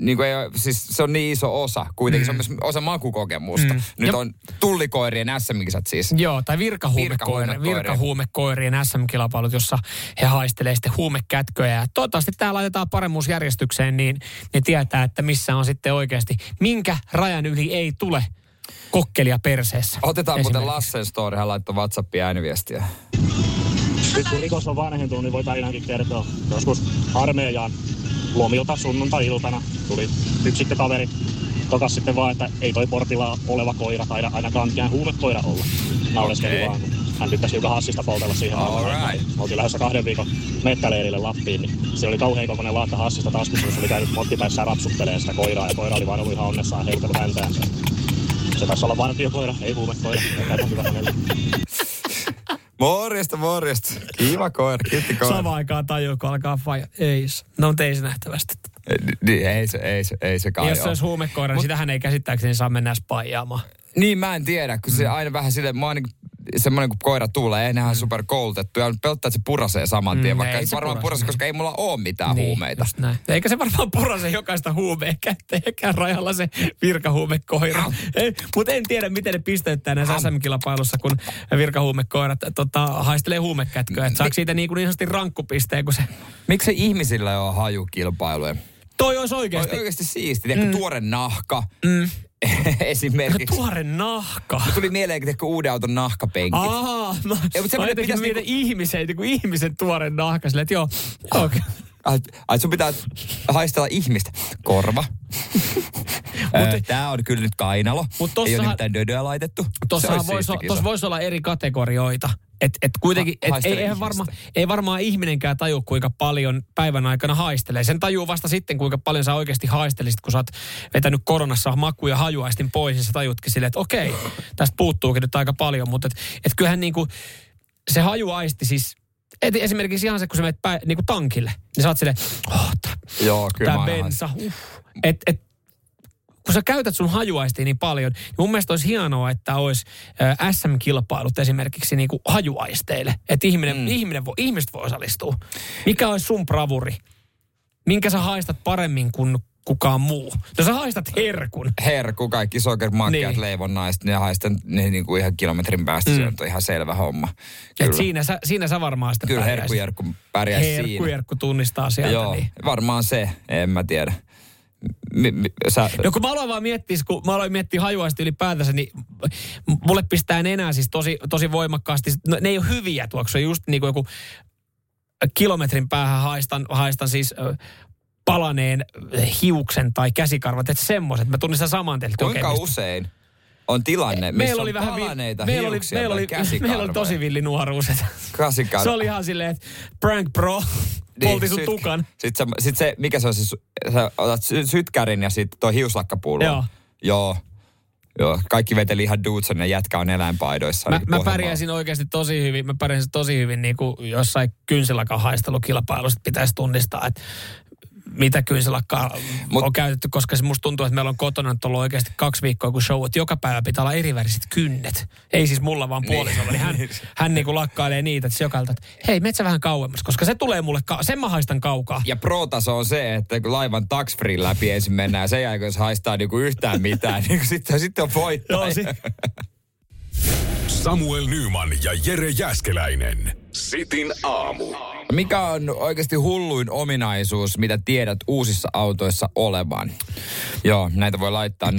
Niin kuin ei, ole- siis se on niin iso osa. Kuitenkin mm. se on myös osa makukokemusta. Mm. Mm. Nyt Ja- on tullikoirien SM-kisat siis. Joo, tai virkahuumekoirien, Virkahuumekoirien. SM-kilpailut, jossa he haistelee sitten huumekätköjä. Ja toivottavasti tämä laitetaan paremmuusjärjestykseen, niin ne tietää, että missä on sitten oikeasti, minkä rajan yli ei tule kokkelia perseessä. Otetaan muuten. Lassen story, hän laittoi WhatsAppia ääniviestiä. Nyt kun rikos on vanhentunut, niin voi tarinankin kertoa. Joskus armeijaan lomilta sunnuntai-iltana tuli yksi kaveri. Tokas sitten vaan, että ei toi portilla oleva koira taida ainakaan mikään huumekoira olla. Naureskeli Okei. vaan, kun hän tykkäsi hiukan hassista poltella siihen All aikaan. right. Oltiin lähdössä kahden viikon mettäleirille Lappiin, niin se oli kauhean kokoinen laatta hassista taskussa, jossa oli käynyt mottipäissään rapsuttelee sitä koiraa, ja koira oli vaan ollut ihan onnessaan heiltänyt häntäänsä. Se taisi olla vartiokoira, ei huumekoira. Eikä hyvä hänelle. Morjesta, morjesta. Kiva koira, kiltti koira. Samaan aikaan tajuu, kun alkaa faija. Ei, se- no on teisi nähtävästi. Niin, ei se, ei se, ei se kai Jos se olisi huumekoira, niin Mut- sitähän ei käsittääkseni saa mennä spaiaamaan. Niin, mä en tiedä, kun se aina vähän silleen, mä oon niin semmoinen kun koira tulee, ei nehän super koulutettu ja pelottaa, että se purasee saman tien, Mm, vaikka ei se varmaan purase, purase, niin. koska ei mulla ole mitään Niin, huumeita. Eikä se varmaan purase jokaista huumeen kätteenkään rajalla se virkahuumekoira. Mutta en tiedä, miten ne pisteyttää näissä SM-kilpailussa, kun virkahuumekoirat tota, haistelee huumekätköä. Et saako siitä niin, kuin niin rankkupisteen, kun se... Miksi ihmisillä ei ole hajukilpailuja? Toi olisi oikeasti... Oikeasti siisti. Mm. tuore nahka Mm. esimerkiksi. Tuore nahka. Tuli mieleen, että uuden auton nahkapenkit. Aa, mä, Ei, mutta mä jotenkin mietin niinku- ihmisen, niin kuin ihmisen tuore nahka. Silleen, että joo, joo okay. Ai, ai sun pitää haistella ihmistä. Korva. Ö, Tää on kyllä nyt kainalo. Mut Ei ole tossahan- mitään dödöä laitettu. Voisi, tossa voisi olla eri kategorioita. Et, et kuitenkin, Ha- et ei, eihän varma, ei varmaan ihminenkään taju, kuinka paljon päivän aikana haistelee. Sen tajuu vasta sitten, kuinka paljon sä oikeasti haistelisit, kun sä oot vetänyt koronassa maku- ja hajuaistin pois, ja sä tajutkin silleen, että okei, tästä puuttuukin nyt aika paljon, mutta et, et kyllähän niinku, se hajuaisti siis, et esimerkiksi ihan se, kun sä menet pä, niinku tankille, niin sä oot silleen, oh, tää, Joo, kyllä tää bensa, uh. et, et, kun sä käytät sun hajuaistia niin paljon, niin mun mielestä olisi hienoa, että olisi SM-kilpailut esimerkiksi niin kuin hajuaisteille. Että ihminen, mm. ihminen voi, ihmiset voi osallistua. Mikä olisi sun bravuri? Minkä sä haistat paremmin kuin kukaan muu? No sä haistat herkun. herkku, kaikki sokermakkeat, Niin. leivonnaiset, ne haistan ne niin kuin ihan kilometrin päästä, Mm. se on ihan selvä homma. Et Kyllä, siinä, sä, siinä sä varmaan sitä kyllä herkkujerkku pärjäisi siinä. Herkkujerkku tunnistaa sieltä. Joo, Niin. varmaan se, en mä tiedä. Mi, mi, sä, No kun mä aloin vaan miettiä, kun mä aloin miettiä hajuaista ylipäätänsä, niin mulle pistää nenää siis tosi, tosi voimakkaasti. No, ne ei ole hyviä tuoksuja, just niin kuin joku kilometrin päähän haistan, haistan siis palaneen hiuksen tai käsikarvat, että semmoiset. Mä tunnistan saman teille. että kuinka mistä- usein? On tilanne, missä meillä on oli vähän vi- palaneita meillä oli, meillä oli, meillä oli tosi villi nuoruus. Se oli ihan silleen, että prank bro, polti sun syt- tukan. Sitten se, sit se, mikä se on se, sä otat sy- sytkärin ja sitten toi hiuslakkapullo. Joo. Joo. Joo, kaikki veteli ihan Dudson ja jätkä on eläinpaidoissa. Mä, niin mä pärjäisin oikeasti tosi hyvin, mä pärjäisin tosi hyvin niin kuin jossain kynsilakka haistelukilpailussa, pitäisi tunnistaa, että mitä kynsilakkaa on käytetty, koska se musta tuntuu, että meillä on kotona nyt ollut oikeasti kaksi viikkoa kun show, että joka päivä pitää olla eriväriset kynnet. Ei siis mulla, vaan puolisolla. Niin. Hän, hän niin kuin lakkailee niitä, että se jokailta, että hei, metsä vähän kauemmas, koska se tulee mulle, ka- sen mä haistan kaukaa. Ja pro-taso on se, että kun laivan tax free läpi ensin mennään ja sen jälkeen jos haistaa niinku yhtään mitään, niin sitten, sitten on voitto. Joo, si- Samuel Nyman ja Jere Jäskeläinen. Sitin aamu. Mikä on oikeasti hulluin ominaisuus, mitä tiedät uusissa autoissa olevan? Joo, näitä voi laittaa 0472555854.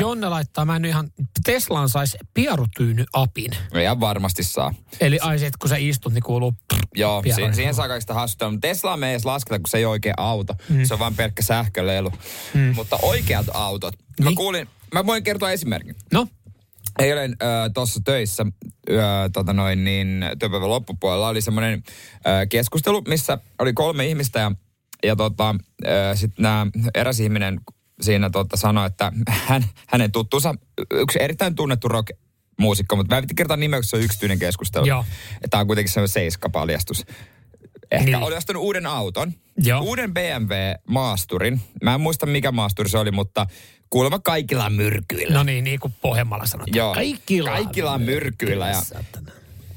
Jonne laittaa, mä en ihan, Teslaan saisi pierutyyny-apin. Ja varmasti saa. Eli ai se, että kun sä istut, niin kuuluu... Joo, Pieru. si- siihen saa kaikista hassutella. Mutta Tesla me ei edes lasketa, kun se ei ole oikea auto. Mm. Se on vain pelkkä sähkölelu. Mm. Mutta oikeat autot. Mä kuulin, mä voin kertoa esimerkin. No? Eilen äh, tuossa töissä, äh, tota noin, niin työpäivän loppupuolella oli semmoinen äh, keskustelu, missä oli kolme ihmistä ja, ja tota, äh, sitten nämä eräs ihminen siinä tota, sanoi, että hän, hänen tuttuunsa, yksi erittäin tunnettu rock muusikko, mutta mä en kertoa nimeä, koska se on yksityinen keskustelu. Joo. Tämä on kuitenkin semmoinen seiska-paljastus. Ehkä Niin. oli ostanut uuden auton. Joo. Uuden BMW Maasturin. Mä en muista mikä maasturi se oli, mutta kuulemma kaikilla myrkyillä. No niin, niin kuin Pohjanmaalla sanotaan. Joo. Kaikilla, Kaikilla myrkyillä. Ja,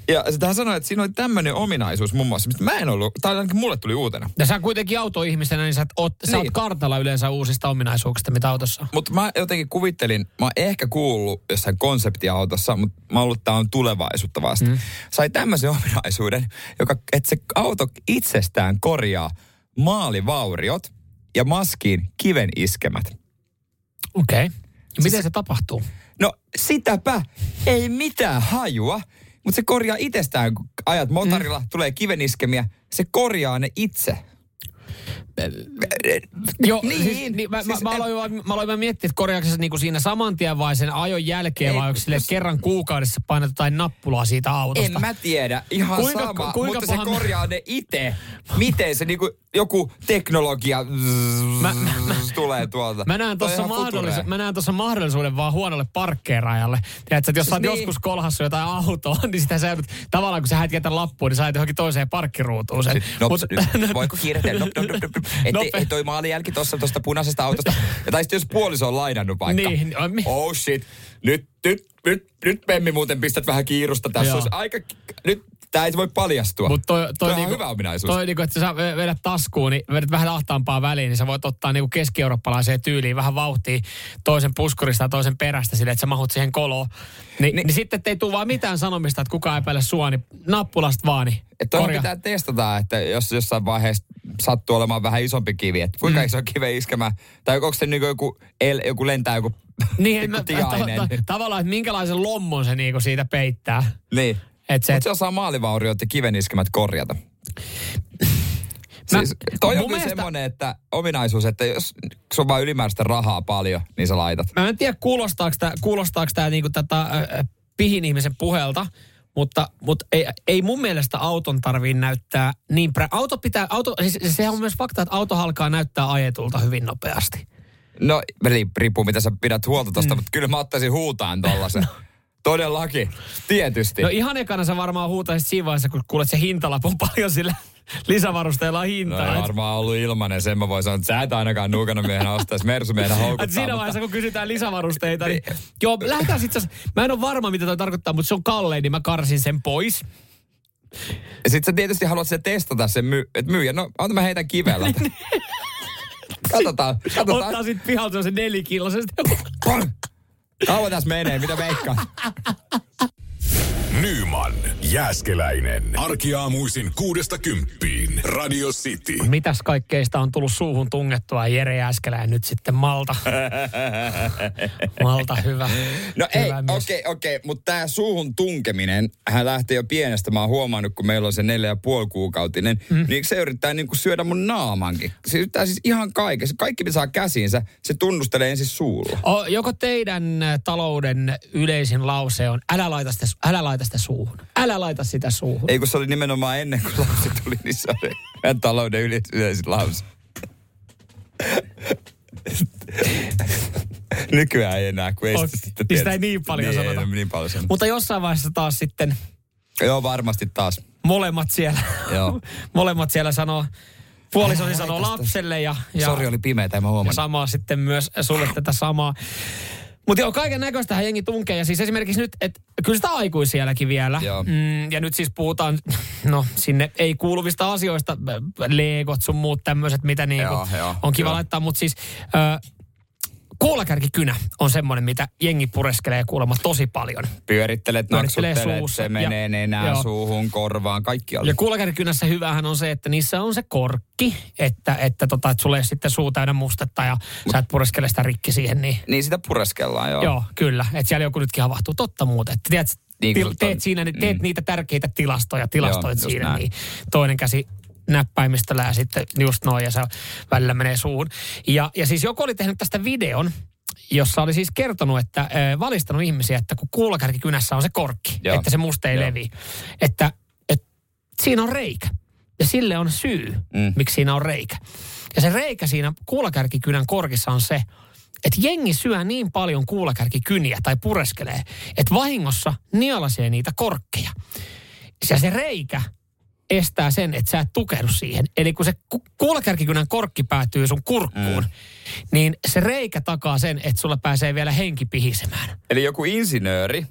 ja sitten hän sanoi, että siinä oli tämmöinen ominaisuus muun muassa, mistä mä en ollut, tai ainakin mulle tuli uutena. Ja sä kuitenkin autoihmisenä, niin sä, et oot, sä oot Niin. kartalla yleensä uusista ominaisuuksista, mitä autossa on. Mutta mä jotenkin kuvittelin, mä oon ehkä kuullut jossain konseptiautossa, mutta mä oon ollut, tää on tulevaisuutta vasta. Mm. Sai tämmöisen ominaisuuden, joka, että se auto itsestään korjaa maalivauriot ja maskiin kiven iskemät. Okei. Okay. Miten se tapahtuu? No sitäpä, ei mitään hajua, mutta se korjaa itsestään, kun ajat motorilla, mm. tulee kiveniskemiä, se korjaa ne itse. Joo, Niin, siis, niin mä, siis mä, mä, aloin, mä aloin miettiä, että korjaako se niinku siinä saman tien vai sen ajon jälkeen, Ei, vai onko sille jos- kerran kuukaudessa painat jotain nappulaa siitä autosta? En mä tiedä, ihan Kuinka- sama, ku- kuinka mutta paha- se korjaa ne itse. Miten se niinku, joku teknologia Mä- mä- mä- tulee tuolta. Mä näen tuossa mahdollis- mä näen mahdollisuuden vaan huonolle parkkeeraajalle. Tiedätkö, että jos sä oot Siis niin. joskus kolhassu jotain autoa, niin sitä sä joudut, tavallaan kun sä häät jätä lappuun, niin sä johonkin toiseen parkkiruutuun sen. No, Mut- nyt, voitko kiirtää? Nop, nop, nop, nop. Ettei Nope. ei toi maalijälki tuossa tuosta punaisesta autosta. Ja tai sitten jos puoliso on lainannut vaikka. Niin, on mi- Oh shit. Nyt, nyt, nyt, nyt Pemmi muuten pistät vähän kiirusta. Tässä Joo. olisi aika... Nyt tää ei voi paljastua. Mutta toi, toi, Toi on niinku, hyvä ominaisuus. Toi niinku, että sä vedät taskuun, niin vedät vähän ahtaampaa väliin, niin sä voit ottaa niinku keski-eurooppalaiseen tyyliin vähän vauhtia toisen puskurista ja toisen perästä sille, että sä mahut siihen koloon. Ni, niin, niin sitten ei tule vaan mitään sanomista, että kukaan epäile sua, niin nappulasta vaan, niin Että toi pitää testata, että jos jossain vaiheessa sattuu olemaan vähän isompi kivi, että kuinka mm. iso kive iskemä, tai onko se niinku joku, el, joku lentää joku Niin, mä- ta- ta- tavallaan, että minkälaisen lommon se niinku siitä peittää. Niin. Et se, Mutta se osaa maalivauriot ja kiven iskemät korjata. Mä- Siis, toi on kyllä mielestä- semmoinen että ominaisuus, että jos se on vain ylimääräistä rahaa paljon, niin sä laitat. Mä en tiedä, kuulostaako tämä, kuulostaako tää niinku tätä äh, pihin ihmisen puhelta, mutta, mutta ei, ei mun mielestä auton tarvii näyttää niin... Prä- auto pitää, auto, siis sehän on myös fakta, että auto alkaa näyttää ajetulta hyvin nopeasti. No, ri- riippuu mitä sä pidät huolta tosta, mm. mutta kyllä mä ottaisin huutaan tollasen. Todellakin, tietysti. No ihan ekana sä varmaan huutaisit siinä vaiheessa, kun kuulet se hintalapun paljon sillä lisävarusteella on No hintaa. ei varmaan ollut ilmanen, sen mä voin sanoa, että sä et ainakaan nuukana miehenä ostaisi Mersu meidän houkuttaa. Et siinä mutta- vaiheessa, kun kysytään lisävarusteita, niin joo, lähdetään sitten, mä en ole varma, mitä toi tarkoittaa, mutta se on kallein, niin mä karsin sen pois. Ja sit sä tietysti haluat se testata sen, my- että myyjä, no anta mä heitän kivellä. katsotaan, katsotaan. Ottaa sitten pihalta se nelikilosesti. Kauan tässä menee, mitä veikkaa? Nyman, Jääskeläinen. Arkiaamuisin kuudesta kymppiin. Radio City. Mitäs kaikkeista on tullut suuhun tungettua Jere Jääskeläinen nyt sitten Malta? Malta, hyvä. No ei, hyvä mies. okei, okei, mutta tämä suuhun tunkeminen, hän lähtee jo pienestä. Mä oon huomannut, kun meillä on se neljä ja puoli kuukautinen, mm. niin se yrittää niinku syödä mun naamankin. Se yrittää siis ihan kaiken. Se Kaikki, mitä saa käsiinsä, se tunnustelee ensin suulla. O, joko teidän talouden yleisin lause on, älä laita sitä, älä laita sitä suuhun. Älä laita sitä suuhun. Ei kun se oli nimenomaan ennen kuin lapsi tuli, niin se oli meidän talouden yleisin lause. Nykyään ei enää, kun ei On- sitä ei niin paljon niin, sanota. Ei, niin paljon sanota. Mutta jossain vaiheessa taas sitten Joo, varmasti taas. molemmat siellä, Joo. molemmat siellä sanoo, puolisoni sanoo laita lapselle ja, ja, Sori, oli pimeätä, en mä ja huomannut. samaa sitten myös sulle tätä samaa. Mutta joo, kaiken näköistähän jengi tunkee. Ja siis esimerkiksi nyt, että kyllä sitä aikuisielläkin vielä. Joo. Mm, ja nyt siis puhutaan, no sinne ei kuuluvista asioista, legot sun muut tämmöiset, mitä niinku Joo, joo, on kiva joo. laittaa. Mutta siis ö, kuulakärkikynä on semmoinen, mitä jengi pureskelee kuulemma tosi paljon. Pyörittelet, naksuttelet, suussa se menee ja- nenään, joo. suuhun, korvaan, kaikkialle. Ja kuulakärkikynässä hyvähän on se, että niissä on se korkki, että, että, tota, että sulle ei sitten suu täynnä mustetta ja sä et pureskele sitä rikki siihen. Niin, Niin sitä pureskellaan, joo. joo. kyllä. Että siellä joku nytkin havahtuu. Totta muuten. Että tiedät, Niin, teet, on- siinä, teet mm. niitä tärkeitä tilastoja, tilastoit just siinä, näin. niin toinen käsi näppäimistöllä ja sitten just noin ja se välillä menee suuhun. Ja, ja siis joku oli tehnyt tästä videon, jossa oli siis kertonut, että äh, valistanut ihmisiä, että kun kuulakärkikynässä on se korkki, Joo. että se musta ei Joo. levi, että, että siinä on reikä. Ja sille on syy, Mm. mm. miksi siinä on reikä. Ja se reikä siinä kuulakärkikynän korkissa on se, että jengi syö niin paljon kuulakärkikyniä tai pureskelee, että vahingossa nielasee niitä korkkeja. Ja se reikä estää sen, että sä et tukehdu siihen. Eli kun se ku- kuulakärkikynän korkki päätyy sun kurkkuun, mm. niin se reikä takaa sen, että sulla pääsee vielä henki pihisemään. Eli joku insinööri,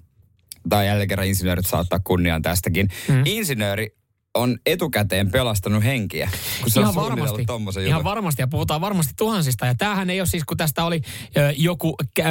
tai jälleen kerran insinöörit saattaa kunniaan tästäkin, mm. insinööri on etukäteen pelastanut henkiä. Kun se on ihan suunnitellut varmasti. tommosen Ihan varmasti ja puhutaan varmasti tuhansista. Ja tämähän ei ole siis, kun tästä oli joku ö,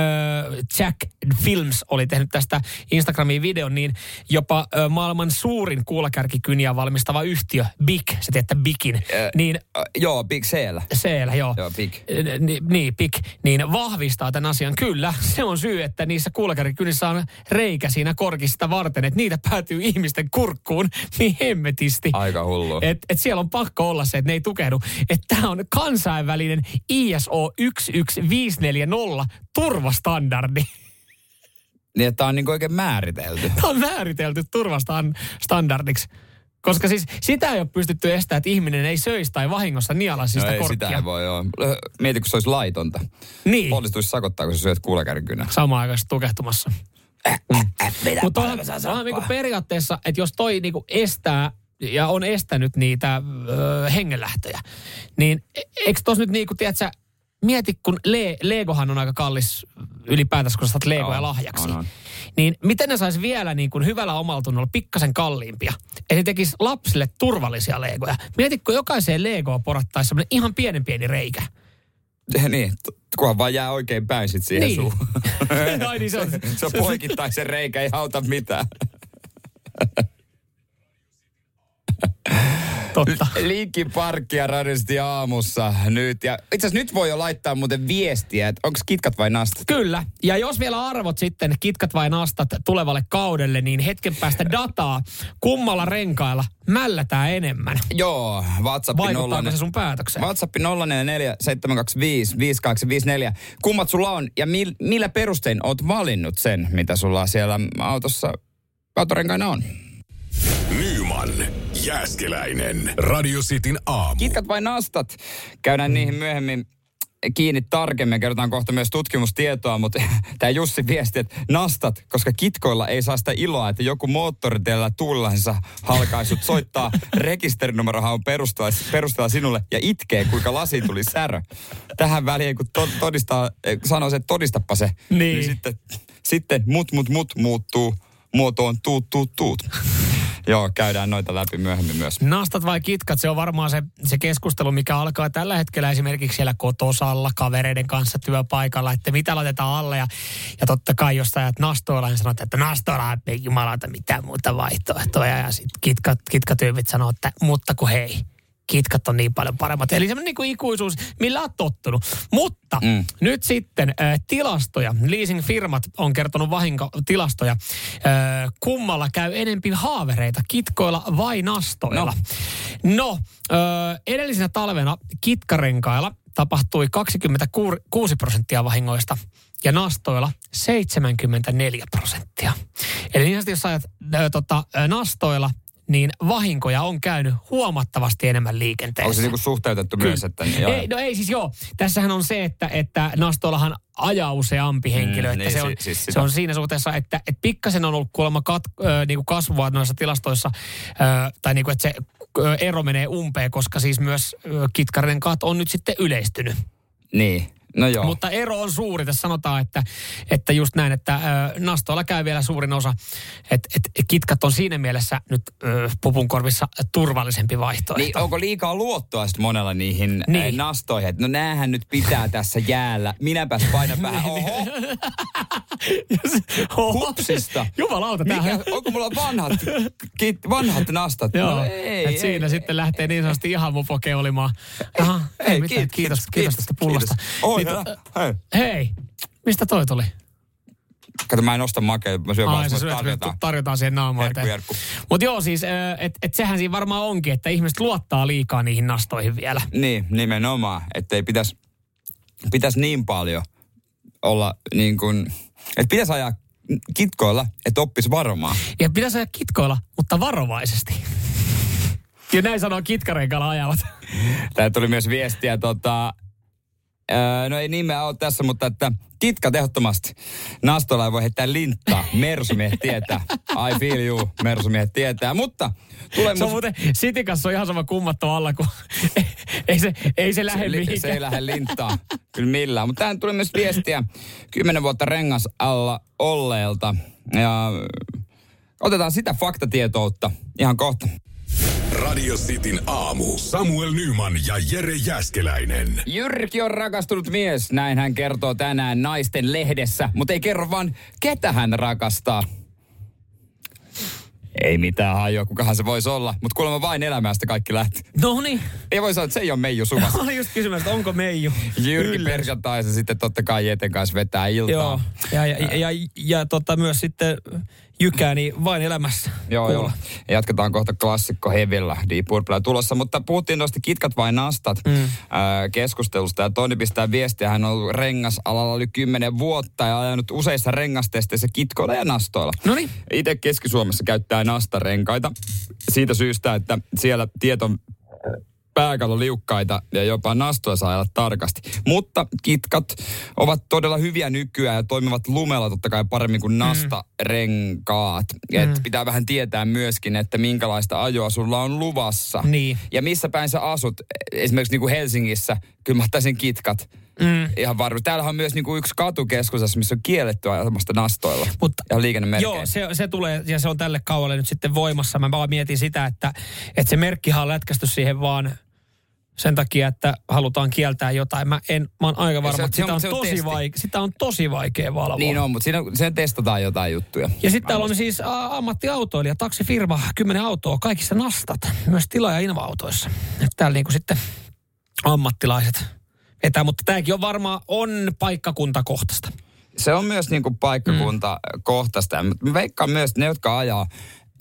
Jack Films oli tehnyt tästä Instagramiin videon, niin jopa ö, maailman suurin kuulakärkikyniä valmistava yhtiö, Big, se tiedätte Bigin, Ö, niin ö, joo, Big Seal. siellä, joo. Joo, Big. Ni- Niin, Big, niin vahvistaa tämän asian. Kyllä, se on syy, että niissä kuulakärkikynissä on reikä siinä korkista varten, että niitä päätyy ihmisten kurkkuun niin hemmetisti. Aika hullu. Et, et siellä on pakko olla se, että ne ei tukehdu. Että tämä on kansainvälinen ISO 11540 turvastandardi. Niin, että tää on niinku oikein määritelty. Tämä on määritelty turvastandardiksi. Koska siis sitä ei ole pystytty estämään, että ihminen ei söisi tai vahingossa nialaisi No sitä ei, korkkia. sitä ei voi joo. Mieti, kun se olisi laitonta. Niin. Poliisi sakottaa, kun sä syöt kuulakärkynä. Samaan aikaan tukehtumassa. Mutta onhan, paljonko sä onhan niinku periaatteessa, että jos toi niinku estää ja on estänyt niitä ö, hengenlähtöjä, niin e- eikö tos nyt niinku, tiedätkö, mieti, kun Le- Legohan on aika kallis ylipäätänsä, kun sä saat Legoja On, lahjaksi. on, on. Niin miten ne sais vielä niin kuin hyvällä omaltunnolla pikkasen kalliimpia? Että ne tekis lapsille turvallisia Legoja. Mieti, kun jokaiseen Legoon porattaisi semmoinen ihan pienen pieni reikä. niin, kunhan vaan jää oikein päin sit siihen Niin. suuhun. Ai niin, se on- se on poikittaisen reikä, ei auta mitään. Totta. Linkin parkkia radiosti aamussa nyt. Ja itse asiassa nyt voi jo laittaa muuten viestiä, että onko kitkat vai nastat. Kyllä. Ja jos vielä arvot sitten, kitkat vai nastat tulevalle kaudelle, niin hetken päästä dataa, kummalla renkailla mällätään enemmän. Joo, WhatsApp Vaikuttaako se sun päätökseen? WhatsApp 044 725 5854. Kummat sulla on ja mil, millä perustein oot valinnut sen, mitä sulla siellä autossa autorenkaina on? Nyman, Jääskeläinen. Radio Cityn aamu. Kitkat vai nastat? Käydään niihin myöhemmin kiinni tarkemmin. Kerrotaan kohta myös tutkimustietoa, mutta tämä Jussi viesti, että nastat, koska kitkoilla ei saa sitä iloa, että joku moottoritiellä tuulilaisessa halkaisut soittaa rekisterinumerohan perusteella, perusteella sinulle ja itkee, kuinka lasi tuli särö. Tähän väliin, kun to, todistaa, eh, sanoo se, että todistapa se, Niin. niin sitten, sitten mut, mut, mut muuttuu muotoon tuut, tuut, tuut. Joo, käydään noita läpi myöhemmin myös. Nastat vai kitkat, se on varmaan se, se keskustelu, mikä alkaa tällä hetkellä esimerkiksi siellä kotosalla kavereiden kanssa työpaikalla, että mitä laitetaan alle. Ja, ja totta kai jos ajat nastoilla, niin sanot, että nastoilla ei jumalauta mitään muuta vaihtoehtoja. Ja sitten kitkat, kitkatyypit sanoo, että mutta kun hei, kitkat on niin paljon paremmat. Eli semmoinen niin kuin ikuisuus, millä on tottunut. Mutta mm. nyt sitten äh, tilastoja. Leasing-firmat on kertonut vahinkotilastoja. Äh, kummalla käy enempi haavereita, kitkoilla vai nastoilla? No, no äh, edellisenä talvena kitkarenkailla tapahtui 26 prosenttia vahingoista ja nastoilla 74 prosenttia. Eli niin jos ajat äh, tota, nastoilla, niin vahinkoja on käynyt huomattavasti enemmän liikenteessä. Onko se niinku suhteutettu Kyllä. myös, että... Joo, Ei, no ei siis joo. Tässähän on se, että, että nastoillahan ajaa useampi henkilö. Mm, että niin, se, on, si- siis se on siinä suhteessa, että, että pikkasen on ollut kuulemma kat, ö, niin kuin kasvua noissa tilastoissa. Ö, tai niin kuin, että se ö, ero menee umpeen, koska siis myös ö, kitkarinen kat on nyt sitten yleistynyt. Niin, no joo. Mutta ero on suuri. Tässä sanotaan, että, että just näin, että ö, nastoilla käy vielä suurin osa. Että et, kitkat on siinä mielessä nyt ö, pupunkorvissa turvallisempi vaihtoehto. Niin, onko liikaa luottoa sitten monella niihin Niin. niin. nastoihin? että No näähän nyt pitää tässä jäällä. Minäpäs painan vähän. Oho, hupsista. Jumalauta, tämähän... onko mulla vanhat, kit, vanhat nastat? Joo, no, ei, et siinä ei, sitten lähtee niin sanotusti ihan mupo keulimaan. Aha, ei, Ei, mitään, kiitos, kiitos, kiitos, kiitos, tästä pullosta. kiitos. Oi, To- Hei. hei, mistä toi tuli? Kato, mä en osta makeita, mä syön vaan, Ai, syöt, tarjotaan. tarjotaan siihen naamaan Herkku, herkku. Mutta joo, siis, että et sehän siinä varmaan onkin, että ihmiset luottaa liikaa niihin nastoihin vielä. Niin, nimenomaan. Että ei pitäisi pitäis niin paljon olla niin kuin, että pitäisi ajaa kitkoilla, että oppisi varomaan. Ja pitäisi ajaa kitkoilla, mutta varovaisesti. Ja näin sanoo kitkarenkalla ajavat. Tää tuli myös viestiä, tota, öö, no ei nimeä ole tässä, mutta että kitka ehdottomasti. Nastolla ei voi heittää linttaa. Mersumiehet tietää. I feel you, mersumiehet tietää. Mutta tulee Se on muuten, City kanssa on ihan sama kummattu alla, kun ei se, ei se lähde se, se ei lähde linttaan kyllä millään. Mutta tähän tuli myös viestiä kymmenen vuotta rengas alla olleelta. Ja otetaan sitä faktatietoutta ihan kohta. Radio Cityn aamu. Samuel Nyman ja Jere Jäskeläinen. Jyrki on rakastunut mies, näin hän kertoo tänään naisten lehdessä, mutta ei kerro vaan, ketä hän rakastaa. Ei mitään hajua, kukahan se voisi olla, mutta kuulemma vain elämästä kaikki lähti. No niin. Ei voi sanoa, että se ei ole Meiju Suvas. Olin just kysymään, että onko Meiju. Jyrki perjantaisen sitten totta kai Jeten kanssa vetää iltaa. Joo, ja, ja, ja, ja, ja tota myös sitten Jykää, niin vain elämässä. Joo, joo. Ja jatketaan kohta klassikko Hevillä Deep Purple tulossa. Mutta puhuttiin noista kitkat vai nastat mm. ää, keskustelusta. Ja Toni pistää viestiä. Hän on ollut rengasalalla yli 10 vuotta ja ajanut useissa rengastesteissä kitkoilla ja nastoilla. No niin. Itse Keski-Suomessa käyttää nastarenkaita siitä syystä, että siellä tieto pääkallo liukkaita ja jopa nastoja saa ajalla tarkasti. Mutta kitkat ovat todella hyviä nykyään ja toimivat lumella totta kai paremmin kuin nastarenkaat. Mm. Et pitää vähän tietää myöskin, että minkälaista ajoa sulla on luvassa. Niin. Ja missä päin sä asut. Esimerkiksi niin kuin Helsingissä, kyllä mä ottaisin kitkat. Mm. Ihan varma. Täällähän on myös niin kuin yksi katu keskustassa, missä on kielletty ajamasta nastoilla. Mutta ja liikennemerkeillä. Joo, se, se tulee ja se on tälle kaualle nyt sitten voimassa. Mä vaan mietin sitä, että, että se merkkihan on lätkästy siihen vaan sen takia, että halutaan kieltää jotain. Mä, en, mä oon aika varma, se että se sitä on- on, se on tosi vaike- sitä on tosi vaikea valvoa. Niin on, mutta siinä, siinä testataan jotain juttuja. Ja sitten täällä on siis ammattiautoilija, taksifirma, kymmenen autoa, kaikissa nastat, myös tila- ja inva-autoissa. Että täällä niinku sitten ammattilaiset vetää, mutta tämäkin on varmaan on paikkakuntakohtaista. se on myös niin kuin paikkakuntakohtaista. Mm. Mä veikkaan myös, että ne, jotka ajaa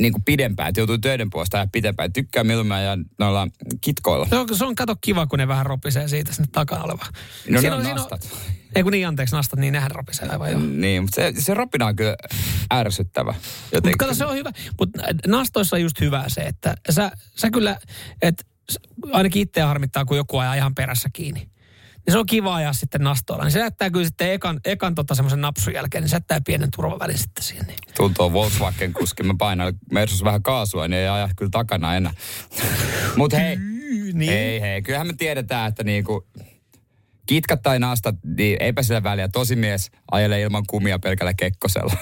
niin kuin pidempään, että joutuu töiden puolesta ajaa pidempään, tykkää milloin ja noilla kitkoilla. Se on, se on kato kiva, kun ne vähän ropisee siitä sinne takana oleva. No ne Siinä on siinä nastat. ei kun niin, anteeksi, nastat, niin nehän ropisee aivan joo. Niin, mutta se, se ropina on kyllä ärsyttävä. Mutta kato, se on hyvä. Mutta nastoissa on just hyvä se, että sä, sä kyllä, että ainakin itseä harmittaa, kun joku ajaa ihan perässä kiinni. Niin se on kiva ajaa sitten nastoilla. Niin se jättää kyllä sitten ekan, ekan tota semmoisen napsun jälkeen, niin se jättää pienen turvavälin sitten siihen. Niin. Tuntuu Volkswagen kuski, mä painan Mersus vähän kaasua, niin ei aja kyllä takana enää. Mutta hei, niin. hei, hei, kyllähän me tiedetään, että niinku, kitkat tai nastat, niin eipä sillä väliä. Tosi mies ajelee ilman kumia pelkällä kekkosella.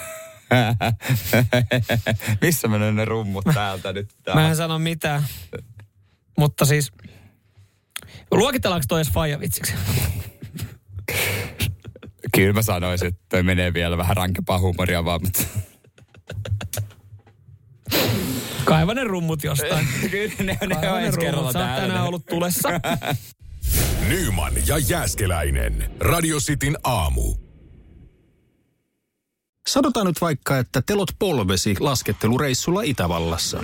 Missä menee ne rummut täältä nyt? Mä en sano mitään. Mutta siis, luokitellaanko toi edes faijavitsiksi? Kyllä mä sanoisin, että toi menee vielä vähän rankempaa huumoria vaan, mutta... Kaiva ne rummut jostain. Kyllä ne, ne Kaiva on ensi kerralla rummut. Sä täällä. tänään ollut tulessa. Nyman ja Jääskeläinen. Radio Cityn aamu. Sanotaan nyt vaikka, että telot polvesi laskettelureissulla Itävallassa.